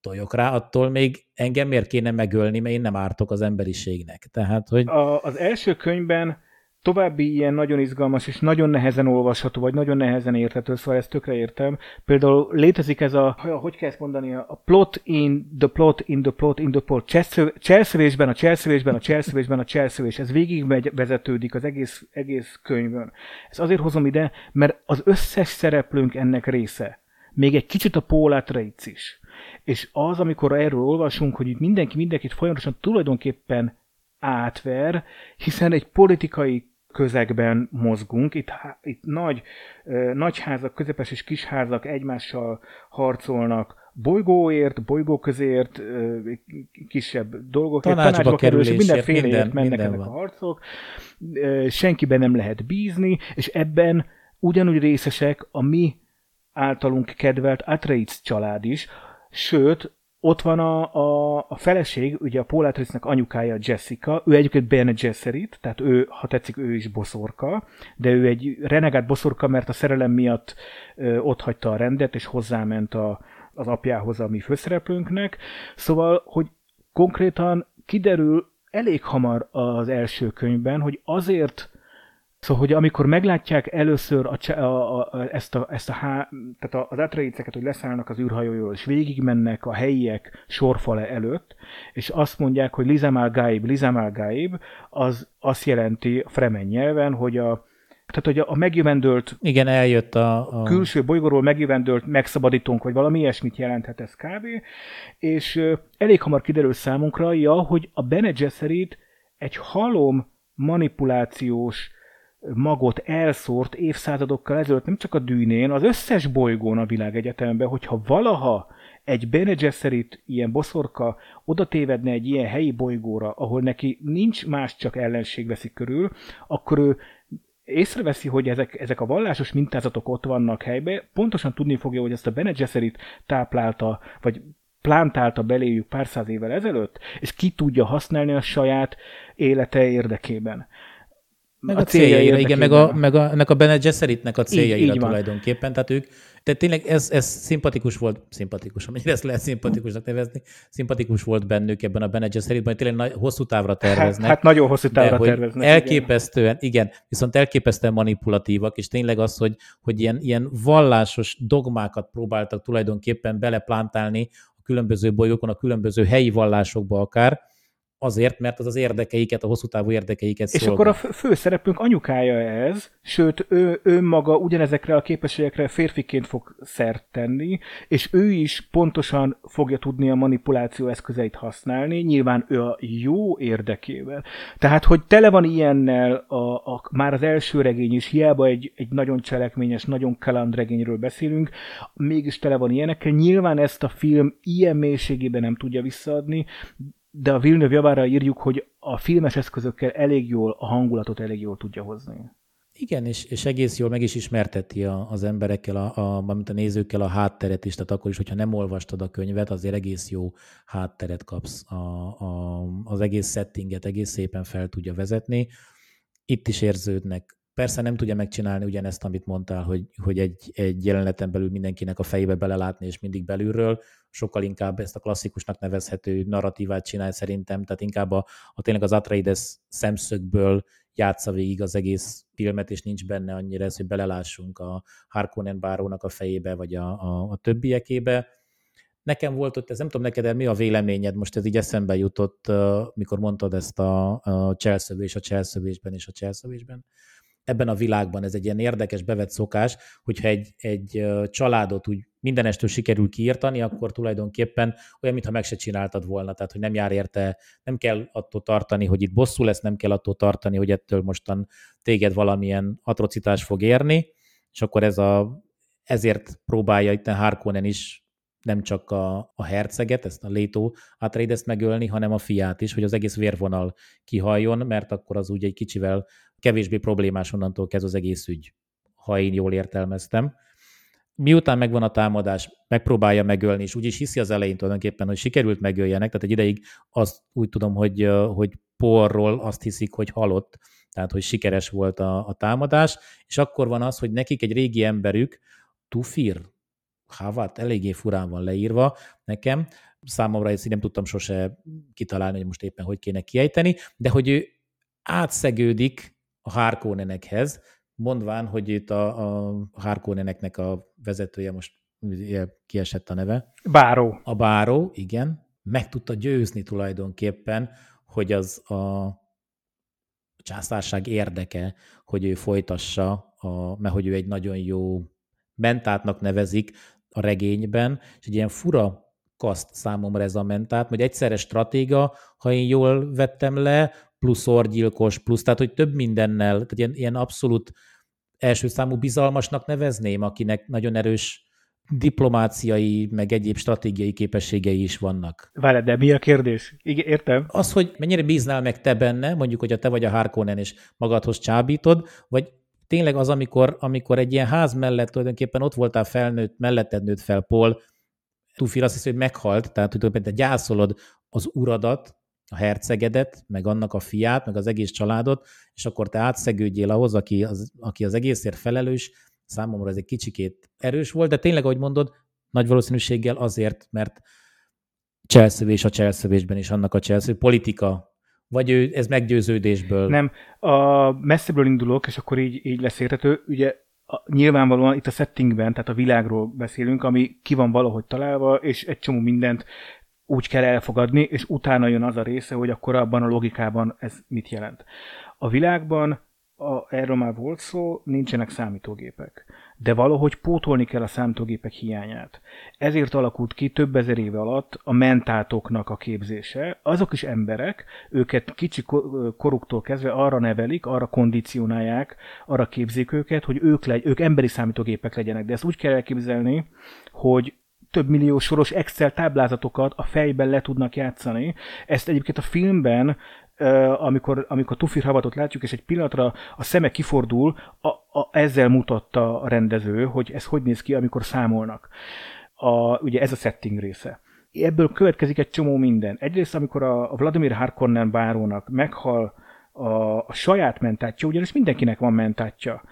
toljok rá, attól még engem miért kéne megölni, mert én nem ártok az emberiségnek. Tehát, hogy... A, az első könyvben további ilyen nagyon izgalmas és nagyon nehezen olvasható, vagy nagyon nehezen érthető, szóval ezt tökre értem. Például létezik ez a, hogy kell ezt mondani, a plot in the plot in the plot in the plot, cselszövésben, a cselszövésben, a cselszövésben, a cselszövés. Ez végig vezetődik az egész, egész könyvön. Ez azért hozom ide, mert az összes szereplőnk ennek része. Még egy kicsit a Paul is. És az, amikor erről olvasunk, hogy itt mindenki mindenkit folyamatosan tulajdonképpen átver, hiszen egy politikai közegben mozgunk. Itt, itt nagy, nagy házak, közepes és kis házak egymással harcolnak, bolygóért, bolygó közért, kisebb dolgokért, tanácsba, tanácsba kerül, és mindenféleért mennek minden ezek van. a harcok. Senkiben nem lehet bízni, és ebben ugyanúgy részesek a mi általunk kedvelt Atreides család is, sőt, ott van a, a, a feleség, ugye a Paul Atreidesnek anyukája Jessica, ő egyébként Bene Gesserit, tehát ő, ha tetszik, ő is boszorka, de ő egy renegát boszorka, mert a szerelem miatt ö, ott hagyta a rendet, és hozzáment a, az apjához, a mi főszereplőnknek. Szóval, hogy konkrétan kiderül elég hamar az első könyvben, hogy azért Szóval, hogy amikor meglátják először a, a, a, ezt, a, ezt a há, tehát az Atreideseket, hogy leszállnak az űrhajóról, és végigmennek a helyiek sorfale előtt, és azt mondják, hogy Lizamal Gaib, Lizamal Gaib, az azt jelenti fremen nyelven, hogy a, tehát, hogy a megjövendőlt Igen, eljött a, a... külső bolygóról megjövendőlt megszabadítunk, vagy valami ilyesmit jelenthet ez kb. És elég hamar kiderül számunkra, ja, hogy a Bene Gesserit egy halom manipulációs magot elszórt évszázadokkal ezelőtt nem csak a dűnén, az összes bolygón a világegyetemben, hogyha valaha egy Bene Gesserit, ilyen boszorka oda tévedne egy ilyen helyi bolygóra, ahol neki nincs más, csak ellenség veszik körül, akkor ő észreveszi, hogy ezek, ezek a vallásos mintázatok ott vannak helybe, pontosan tudni fogja, hogy ezt a Bene Gesserit táplálta, vagy plántálta beléjük pár száz évvel ezelőtt, és ki tudja használni a saját élete érdekében. Meg a, a céljaira, igen, meg a, meg a, meg a Bene Gesseritnek a céljaira így, így tulajdonképpen. Tehát ők, tehát tényleg ez, ez szimpatikus volt, szimpatikus, amennyire ezt lehet szimpatikusnak nevezni, szimpatikus volt bennük ebben a Bene Gesseritben, hogy tényleg nagy, hosszú távra terveznek. Hát, hát nagyon hosszú távra de, terveznek. Elképesztően, igen. igen, viszont elképesztően manipulatívak, és tényleg az, hogy, hogy ilyen, ilyen vallásos dogmákat próbáltak tulajdonképpen beleplántálni a különböző bolygókon, a különböző helyi vallásokba akár, azért, mert az az érdekeiket, a hosszú távú érdekeiket És szolgál. akkor a főszereplőnk anyukája ez, sőt, ő, ő maga ugyanezekre a képességekre férfiként fog szert tenni, és ő is pontosan fogja tudni a manipuláció eszközeit használni, nyilván ő a jó érdekével. Tehát, hogy tele van ilyennel a, a, már az első regény is, hiába egy, egy nagyon cselekményes, nagyon kaland regényről beszélünk, mégis tele van ilyenekkel. Nyilván ezt a film ilyen mélységében nem tudja visszaadni, de a Villeneuve javára írjuk, hogy a filmes eszközökkel elég jól, a hangulatot elég jól tudja hozni. Igen, és, és egész jól meg is ismerteti a, az emberekkel, a, a, a, nézőkkel a hátteret is, tehát akkor is, hogyha nem olvastad a könyvet, azért egész jó hátteret kapsz. A, a, az egész settinget egész szépen fel tudja vezetni. Itt is érződnek Persze nem tudja megcsinálni ugyanezt, amit mondtál, hogy, hogy egy, egy jeleneten belül mindenkinek a fejébe belelátni, és mindig belülről, sokkal inkább ezt a klasszikusnak nevezhető narratívát csinál szerintem, tehát inkább a, a tényleg az Atreides szemszögből játsza végig az egész filmet, és nincs benne annyira ez, hogy belelássunk a Harkonnen bárónak a fejébe, vagy a, a, a többiekébe. Nekem volt ott, ez nem tudom neked, mi a véleményed, most ez így eszembe jutott, mikor mondtad ezt a, a cselszövés a cselszövésben és a cselszövésben, ebben a világban ez egy ilyen érdekes bevett szokás, hogyha egy, egy családot úgy mindenestől sikerül kiírtani, akkor tulajdonképpen olyan, mintha meg se csináltad volna, tehát hogy nem jár érte, nem kell attól tartani, hogy itt bosszú lesz, nem kell attól tartani, hogy ettől mostan téged valamilyen atrocitás fog érni, és akkor ez a ezért próbálja itt a Harkonnen is nem csak a, a herceget, ezt a Létó Atreides megölni, hanem a fiát is, hogy az egész vérvonal kihajjon, mert akkor az úgy egy kicsivel kevésbé problémás onnantól kezd az egész ügy, ha én jól értelmeztem. Miután megvan a támadás, megpróbálja megölni, és úgy is hiszi az elején tulajdonképpen, hogy sikerült megöljenek, tehát egy ideig azt úgy tudom, hogy, hogy porról azt hiszik, hogy halott, tehát hogy sikeres volt a, a támadás, és akkor van az, hogy nekik egy régi emberük, Tufir, Havat, eléggé furán van leírva nekem, számomra ezt nem tudtam sose kitalálni, hogy most éppen hogy kéne kiejteni, de hogy ő átszegődik a Harkonnenekhez, mondván, hogy itt a, a Harkonneneknek a vezetője most kiesett a neve. Báró. A Báró, igen. Meg tudta győzni tulajdonképpen, hogy az a császárság érdeke, hogy ő folytassa, a, mert hogy ő egy nagyon jó mentátnak nevezik a regényben, és egy ilyen fura kaszt számomra ez a mentát, hogy egyszerre stratéga, ha én jól vettem le, plusz orgyilkos, plusz, tehát hogy több mindennel, tehát ilyen, ilyen abszolút első számú bizalmasnak nevezném, akinek nagyon erős diplomáciai, meg egyéb stratégiai képességei is vannak. Várj, de mi a kérdés? Igen, értem. Az, hogy mennyire bíznál meg te benne, mondjuk, hogy a te vagy a Harkonnen, és magadhoz csábítod, vagy tényleg az, amikor, amikor egy ilyen ház mellett tulajdonképpen ott voltál felnőtt, melletted nőtt fel Paul, Tufir azt hiszi, hogy meghalt, tehát hogy te gyászolod az uradat, a hercegedet, meg annak a fiát, meg az egész családot, és akkor te átszegődjél ahhoz, aki az, aki az egészért felelős, számomra ez egy kicsikét erős volt, de tényleg, ahogy mondod, nagy valószínűséggel azért, mert cselszövés a cselszövésben is annak a cselszövés, politika vagy ő, ez meggyőződésből? Nem, a messzebbről indulok, és akkor így, így lesz értető. Ugye a, nyilvánvalóan itt a settingben, tehát a világról beszélünk, ami ki van valahogy találva, és egy csomó mindent úgy kell elfogadni, és utána jön az a része, hogy akkor abban a logikában ez mit jelent. A világban, a, erről már volt szó, nincsenek számítógépek de valahogy pótolni kell a számítógépek hiányát. Ezért alakult ki több ezer éve alatt a mentátoknak a képzése. Azok is emberek, őket kicsi koruktól kezdve arra nevelik, arra kondicionálják, arra képzik őket, hogy ők, legy, ők emberi számítógépek legyenek. De ezt úgy kell elképzelni, hogy több millió soros Excel táblázatokat a fejben le tudnak játszani. Ezt egyébként a filmben amikor, amikor Tufir Havatot látjuk, és egy pillanatra a szeme kifordul, a, a, ezzel mutatta a rendező, hogy ez hogy néz ki, amikor számolnak. A, ugye ez a setting része. Ebből következik egy csomó minden. Egyrészt, amikor a, a Vladimir Harkonnen bárónak meghal a, a saját mentátja, ugyanis mindenkinek van mentátja.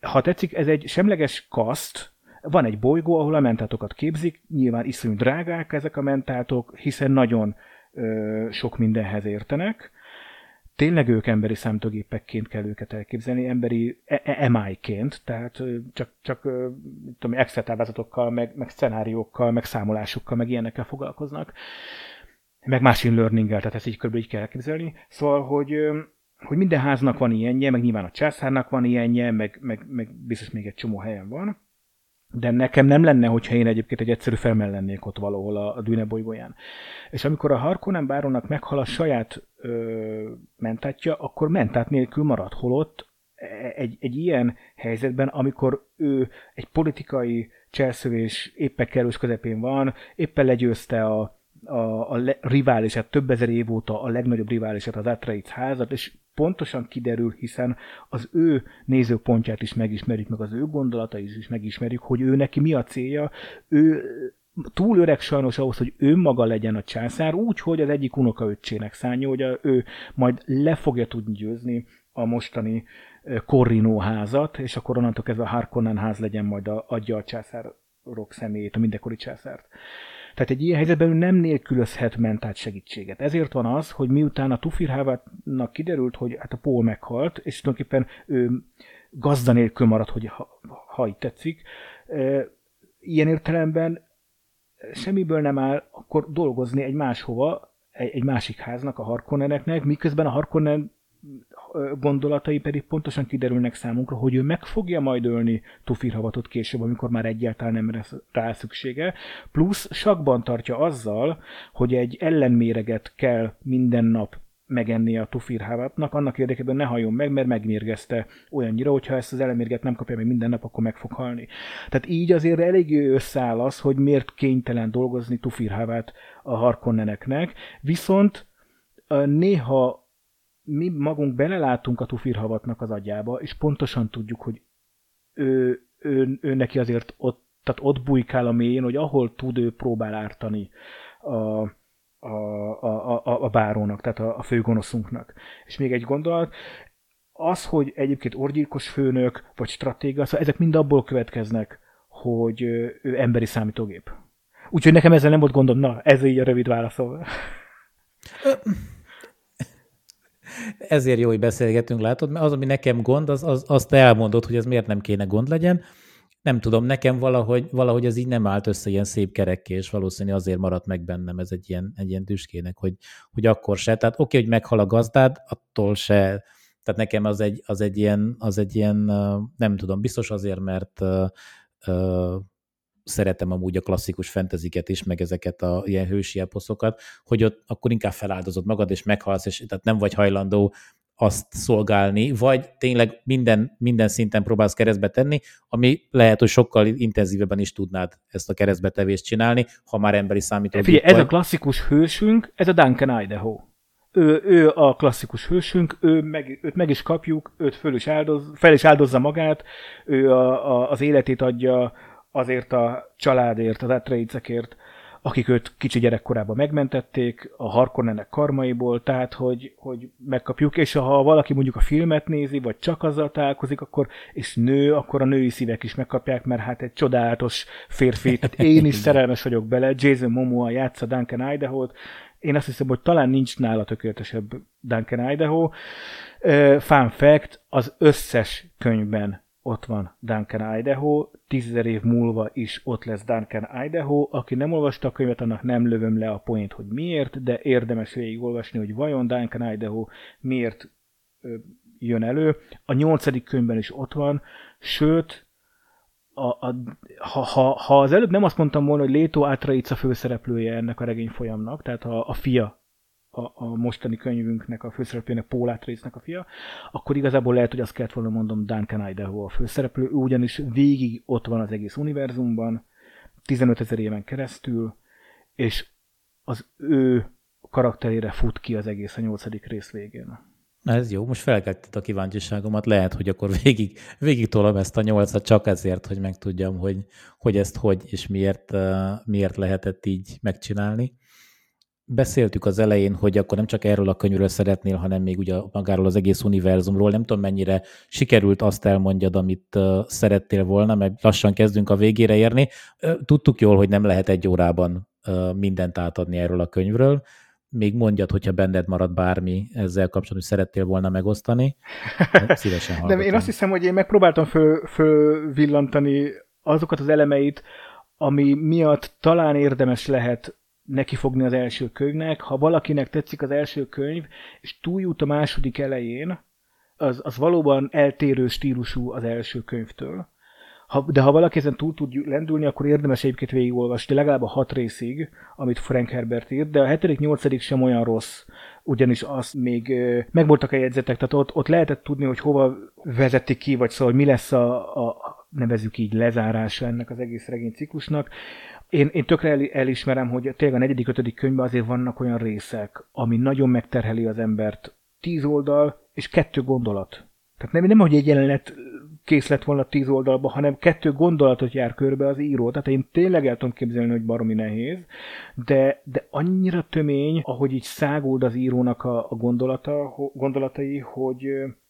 Ha tetszik, ez egy semleges kaszt, van egy bolygó, ahol a mentátokat képzik, nyilván iszonyú drágák ezek a mentátok, hiszen nagyon ö, sok mindenhez értenek, tényleg ők emberi számítógépekként kell őket elképzelni, emberi e, e, MI-ként, tehát csak, csak tudom, Excel táblázatokkal, meg, meg szenáriókkal, meg számolásokkal, meg ilyenekkel foglalkoznak, meg machine learning-el, tehát ezt így körülbelül így kell elképzelni. Szóval, hogy, hogy minden háznak van ilyenje, meg nyilván a császárnak van ilyenje, meg, meg, meg biztos még egy csomó helyen van, de nekem nem lenne, hogyha én egyébként egy egyszerű felmel lennék ott valahol a, a Dűne bolygóján. És amikor a Harkonnen bárónak meghal a saját ö, mentátja, akkor mentát nélkül marad, holott egy, egy ilyen helyzetben, amikor ő egy politikai cselszövés éppen kerülős közepén van, éppen legyőzte a, a, a le, riválisát, több ezer év óta a legnagyobb riválisát, az Atreides házat, és pontosan kiderül, hiszen az ő nézőpontját is megismerjük, meg az ő gondolatait is megismerjük, hogy ő neki mi a célja, ő túl öreg sajnos ahhoz, hogy ő maga legyen a császár, úgy, hogy az egyik unokaöccsének szánja, hogy ő majd le fogja tudni győzni a mostani Corrino házat, és akkor onnantól kezdve a Harkonnen ház legyen majd a, adja a császárok személyét, a mindenkori császárt. Tehát egy ilyen helyzetben ő nem nélkülözhet mentált segítséget. Ezért van az, hogy miután a Tufirhávának kiderült, hogy hát a Paul meghalt, és tulajdonképpen ő gazda nélkül maradt, hogy ha, ha tetszik, ilyen értelemben semmiből nem áll akkor dolgozni egy máshova, egy, egy másik háznak, a Harkonneneknek, miközben a Harkonnen gondolatai pedig pontosan kiderülnek számunkra, hogy ő meg fogja majd ölni Tufirhavatot később, amikor már egyáltalán nem lesz rá szüksége, plusz sakban tartja azzal, hogy egy ellenméreget kell minden nap megenni a tufirhávatnak, annak érdekében ne halljon meg, mert megmérgezte olyannyira, hogyha ezt az elemérget nem kapja meg minden nap, akkor meg fog halni. Tehát így azért elég összeáll az, hogy miért kénytelen dolgozni tufirhávát a harkonneneknek, viszont néha mi magunk belelátunk a tufirhavatnak az agyába, és pontosan tudjuk, hogy ő, ő, ő neki azért ott, tehát ott bujkál a mélyén, hogy ahol tud, ő próbál ártani a, a, a, a, a bárónak, tehát a, a főgonoszunknak. És még egy gondolat, az, hogy egyébként orgyilkos főnök, vagy stratéga, szóval ezek mind abból következnek, hogy ő emberi számítógép. Úgyhogy nekem ezzel nem volt gondom. Na, ez így a rövid válaszol. Ezért jó, hogy beszélgetünk, látod, mert az, ami nekem gond, az, az, azt elmondod, hogy ez miért nem kéne gond legyen. Nem tudom, nekem valahogy, valahogy ez így nem állt össze ilyen szép kerekké, és valószínűleg azért maradt meg bennem ez egy ilyen, egy ilyen tüskének, hogy, hogy akkor se. Tehát oké, hogy meghal a gazdád, attól se. Tehát nekem az egy, az egy ilyen, az egy ilyen nem tudom, biztos azért, mert uh, szeretem amúgy a klasszikus fenteziket is, meg ezeket a ilyen hősi eposzokat, hogy ott akkor inkább feláldozod magad, és meghalsz, és tehát nem vagy hajlandó azt szolgálni, vagy tényleg minden, minden szinten próbálsz keresztbe tenni, ami lehet, hogy sokkal intenzívebben is tudnád ezt a keresztbetevést csinálni, ha már emberi számítógép Figyelj, ez a klasszikus hősünk, ez a Duncan Idaho. Ő, ő a klasszikus hősünk, ő meg, őt meg is kapjuk, őt föl is áldoz, fel is áldozza magát, ő a, a, az életét adja azért a családért, az Atreidsekért, akik őt kicsi gyerekkorában megmentették, a Harkonnenek karmaiból, tehát hogy, hogy megkapjuk, és ha valaki mondjuk a filmet nézi, vagy csak azzal találkozik, akkor, és nő, akkor a női szívek is megkapják, mert hát egy csodálatos férfi, tehát én is szerelmes vagyok bele, Jason Momoa játsza Duncan Idaho-t, én azt hiszem, hogy talán nincs nála tökéletesebb Duncan Idaho. Fun fact, az összes könyvben ott van Duncan Idaho, tízezer év múlva is ott lesz Duncan Idaho. Aki nem olvasta a könyvet, annak nem lövöm le a point, hogy miért, de érdemes végigolvasni, hogy vajon Duncan Idaho miért ö, jön elő. A nyolcadik könyvben is ott van, sőt, a, a, ha, ha, ha az előbb nem azt mondtam volna, hogy Léto Átraica főszereplője ennek a regény folyamnak, tehát a, a fia a, a mostani könyvünknek a főszereplőnek, Paul Atreides-nek a fia, akkor igazából lehet, hogy azt kellett volna mondom Duncan Idaho a főszereplő, ő ugyanis végig ott van az egész univerzumban, 15 ezer éven keresztül, és az ő karakterére fut ki az egész a nyolcadik rész végén. Na ez jó, most felkeltett a kíváncsiságomat, lehet, hogy akkor végig, végig tolom ezt a nyolcat csak ezért, hogy megtudjam, hogy, hogy ezt hogy és miért, miért lehetett így megcsinálni beszéltük az elején, hogy akkor nem csak erről a könyvről szeretnél, hanem még ugye magáról az egész univerzumról. Nem tudom, mennyire sikerült azt elmondjad, amit szerettél volna, mert lassan kezdünk a végére érni. Tudtuk jól, hogy nem lehet egy órában mindent átadni erről a könyvről. Még mondjad, hogyha benned marad bármi ezzel kapcsolatban, hogy szerettél volna megosztani. Szívesen hallgatom. Nem, én azt hiszem, hogy én megpróbáltam föl, fölvillantani azokat az elemeit, ami miatt talán érdemes lehet nekifogni az első könyvnek. Ha valakinek tetszik az első könyv, és túljut a második elején, az, az valóban eltérő stílusú az első könyvtől. Ha, de ha valaki ezen túl tud lendülni, akkor érdemes egyébként végigolvasni legalább a hat részig, amit Frank Herbert írt, de a hetedik, nyolcadik sem olyan rossz, ugyanis az még megvoltak a jegyzetek, tehát ott, ott lehetett tudni, hogy hova vezetik ki, vagy szóval mi lesz a, a nevezük így lezárása ennek az egész regényciklusnak én, én tökre el, elismerem, hogy tényleg a negyedik, ötödik könyvben azért vannak olyan részek, ami nagyon megterheli az embert. Tíz oldal és kettő gondolat. Tehát nem, nem hogy egy jelenet kész lett volna tíz oldalba, hanem kettő gondolatot jár körbe az író. Tehát én tényleg el tudom képzelni, hogy baromi nehéz, de, de annyira tömény, ahogy így száguld az írónak a, a gondolata, gondolatai, hogy,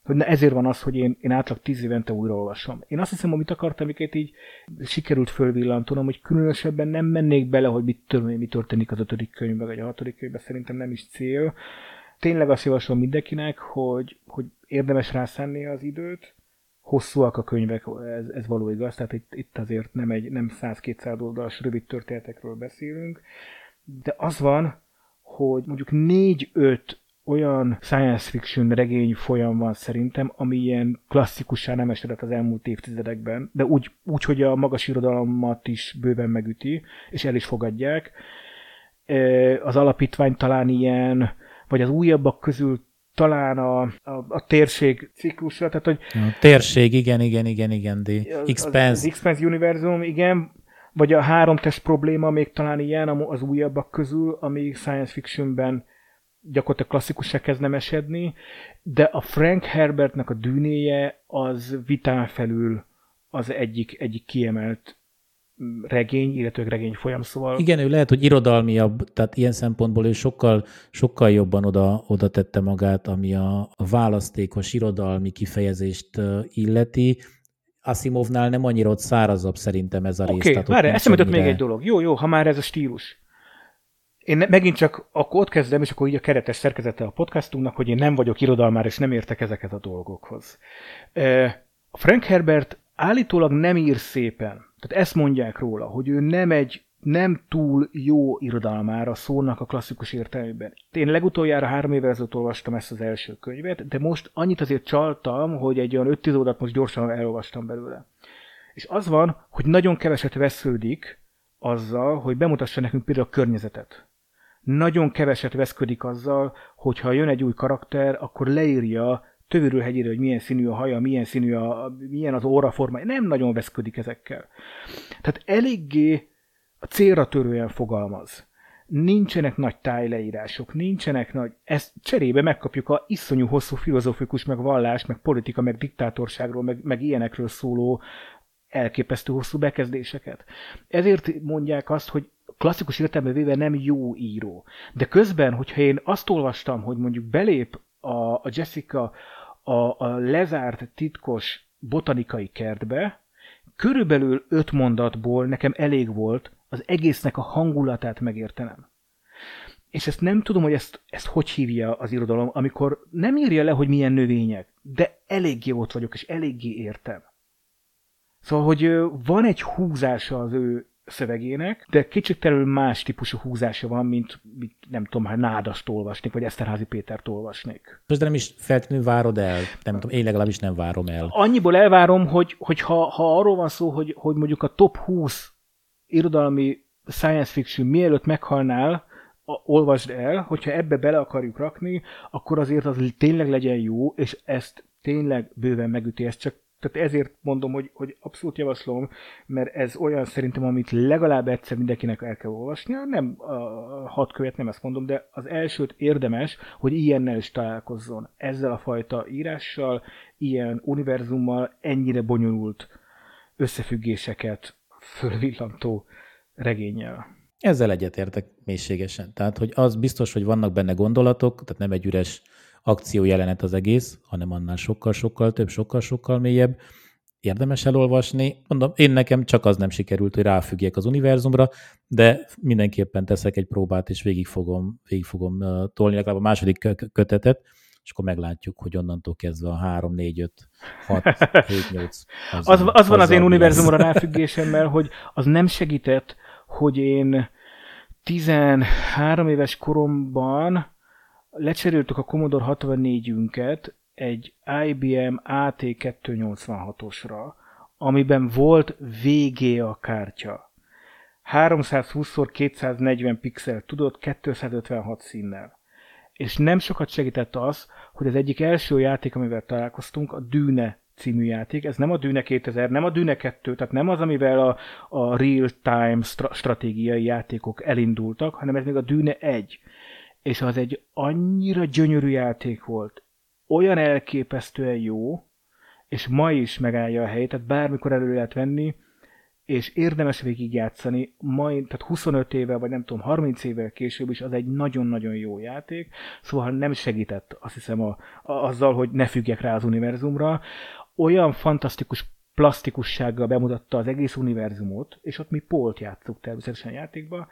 hogy na ezért van az, hogy én, én átlag tíz évente újraolvasom. Én azt hiszem, amit akartam, amiket így sikerült fölvillantanom, hogy különösebben nem mennék bele, hogy mit, mi történik az ötödik könyvben, vagy a hatodik könyvben, szerintem nem is cél. Tényleg azt javaslom mindenkinek, hogy, hogy érdemes rászánni az időt, hosszúak a könyvek, ez, ez való igaz, tehát itt, itt azért nem, egy, nem 100-200 oldalas rövid történetekről beszélünk, de az van, hogy mondjuk 4-5 olyan science fiction regény folyam van szerintem, ami ilyen klasszikussá nem esedett az elmúlt évtizedekben, de úgy, úgy, hogy a magas irodalmat is bőven megüti, és el is fogadják. Az alapítvány talán ilyen, vagy az újabbak közül talán a, a, a térség ciklusra, tehát hogy... A térség, igen, igen, igen, igen, de Expanse. Az, az Expanse univerzum, igen, vagy a három test probléma még talán ilyen az újabbak közül, ami science fictionben gyakorlatilag klasszikussá kezd esedni, de a Frank Herbertnek a dűnéje az vitán felül az egyik, egyik kiemelt regény, illetve regény folyam, szóval... Igen, ő lehet, hogy irodalmiabb, tehát ilyen szempontból ő sokkal, sokkal jobban oda, oda tette magát, ami a, a választékos irodalmi kifejezést illeti. Asimovnál nem annyira ott szárazabb szerintem ez a rész. Oké, várj, eszembe még egy dolog. Jó, jó, ha már ez a stílus. Én megint csak akkor ott kezdem, és akkor így a keretes szerkezete a podcastunknak, hogy én nem vagyok irodalmár, és nem értek ezeket a dolgokhoz. Frank Herbert állítólag nem ír szépen. Tehát ezt mondják róla, hogy ő nem egy nem túl jó irodalmára szónak a klasszikus értelmében. Én legutoljára három évvel ezelőtt olvastam ezt az első könyvet, de most annyit azért csaltam, hogy egy olyan öt órat most gyorsan elolvastam belőle. És az van, hogy nagyon keveset vesződik azzal, hogy bemutassa nekünk például a környezetet. Nagyon keveset veszködik azzal, hogyha jön egy új karakter, akkor leírja tövéről hegyére, hogy milyen színű a haja, milyen színű a, milyen az óraforma, nem nagyon veszködik ezekkel. Tehát eléggé a célra törően fogalmaz. Nincsenek nagy tájleírások, nincsenek nagy... Ezt cserébe megkapjuk a iszonyú hosszú filozófikus, meg vallás, meg politika, meg diktátorságról, meg, meg ilyenekről szóló elképesztő hosszú bekezdéseket. Ezért mondják azt, hogy klasszikus értelemben véve nem jó író. De közben, hogyha én azt olvastam, hogy mondjuk belép a, a Jessica a, a lezárt titkos botanikai kertbe, körülbelül öt mondatból nekem elég volt az egésznek a hangulatát megértenem. És ezt nem tudom, hogy ezt, ezt hogy hívja az irodalom, amikor nem írja le, hogy milyen növények, de eléggé ott vagyok, és eléggé értem. Szóval, hogy van egy húzása az ő szövegének, de kicsit más típusú húzása van, mint, mint nem tudom, ha Nádast olvasnék, vagy Eszterházi Pétert olvasnék. Most de nem is feltétlenül várod el, nem tudom, én legalábbis nem várom el. Annyiból elvárom, hogy, hogy ha, ha arról van szó, hogy, hogy mondjuk a top 20 irodalmi science fiction mielőtt meghalnál, olvasd el, hogyha ebbe bele akarjuk rakni, akkor azért az tényleg legyen jó, és ezt tényleg bőven megüti, ezt csak tehát ezért mondom, hogy, hogy abszolút javaslom, mert ez olyan szerintem, amit legalább egyszer mindenkinek el kell olvasnia, nem a hat követ, nem ezt mondom, de az elsőt érdemes, hogy ilyennel is találkozzon. Ezzel a fajta írással, ilyen univerzummal ennyire bonyolult összefüggéseket fölvillantó regényel. Ezzel egyetértek mélységesen. Tehát, hogy az biztos, hogy vannak benne gondolatok, tehát nem egy üres akciójelenet az egész, hanem annál sokkal-sokkal több, sokkal-sokkal mélyebb. Érdemes elolvasni. Mondom, én nekem csak az nem sikerült, hogy ráfüggjek az univerzumra, de mindenképpen teszek egy próbát, és végig fogom, végig fogom tolni legalább a második kötetet, és akkor meglátjuk, hogy onnantól kezdve a 3, 4, 5, 6, 7, 8. Az, az, az van az én univerzumra ráfüggésemmel, hogy az nem segített, hogy én 13 éves koromban lecseréltük a Commodore 64-ünket egy IBM AT286-osra, amiben volt VGA kártya. 320x240 pixel tudott 256 színnel. És nem sokat segített az, hogy az egyik első játék, amivel találkoztunk, a Dűne című játék. Ez nem a Dűne 2000, nem a Dűne 2, tehát nem az, amivel a, a real-time stra- stratégiai játékok elindultak, hanem ez még a Dűne 1 és az egy annyira gyönyörű játék volt, olyan elképesztően jó, és ma is megállja a helyét, tehát bármikor elő lehet venni, és érdemes végigjátszani, majd, tehát 25 évvel, vagy nem tudom, 30 évvel később is az egy nagyon-nagyon jó játék, szóval nem segített, azt hiszem, a, a, azzal, hogy ne függjek rá az univerzumra. Olyan fantasztikus plastikussággal bemutatta az egész univerzumot, és ott mi Polt játszunk természetesen játékba,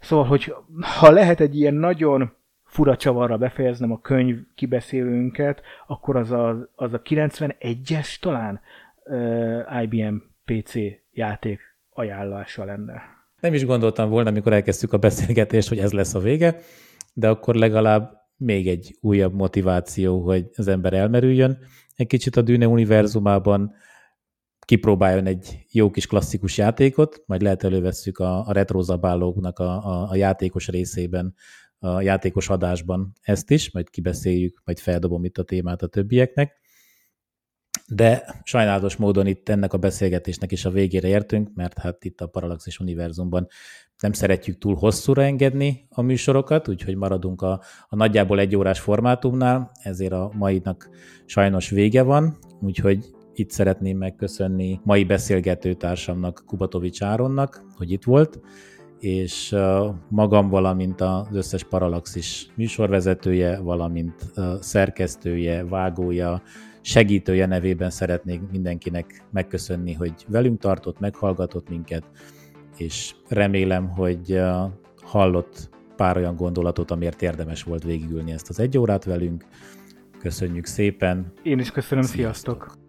Szóval, hogy ha lehet egy ilyen nagyon fura csavarra befejeznem a könyv kibeszélőnket, akkor az a, az a 91-es talán uh, IBM PC játék ajánlása lenne. Nem is gondoltam volna, amikor elkezdtük a beszélgetést, hogy ez lesz a vége, de akkor legalább még egy újabb motiváció, hogy az ember elmerüljön egy kicsit a Dűne univerzumában, kipróbáljon egy jó kis klasszikus játékot, majd lehet elővesszük a, a retrozabálóknak a, a, a játékos részében a játékos adásban ezt is, majd kibeszéljük, majd feldobom itt a témát a többieknek. De sajnálatos módon itt ennek a beszélgetésnek is a végére értünk, mert hát itt a Parallaxis univerzumban nem szeretjük túl hosszúra engedni a műsorokat, úgyhogy maradunk a, a nagyjából egy órás formátumnál, ezért a mainak sajnos vége van, úgyhogy itt szeretném megköszönni mai beszélgető társamnak, Kubatovics Áronnak, hogy itt volt, és magam, valamint az összes Parallaxis műsorvezetője, valamint szerkesztője, vágója, segítője nevében szeretnék mindenkinek megköszönni, hogy velünk tartott, meghallgatott minket, és remélem, hogy hallott pár olyan gondolatot, amiért érdemes volt végigülni ezt az egy órát velünk. Köszönjük szépen! Én is köszönöm, sziasztok! sziasztok.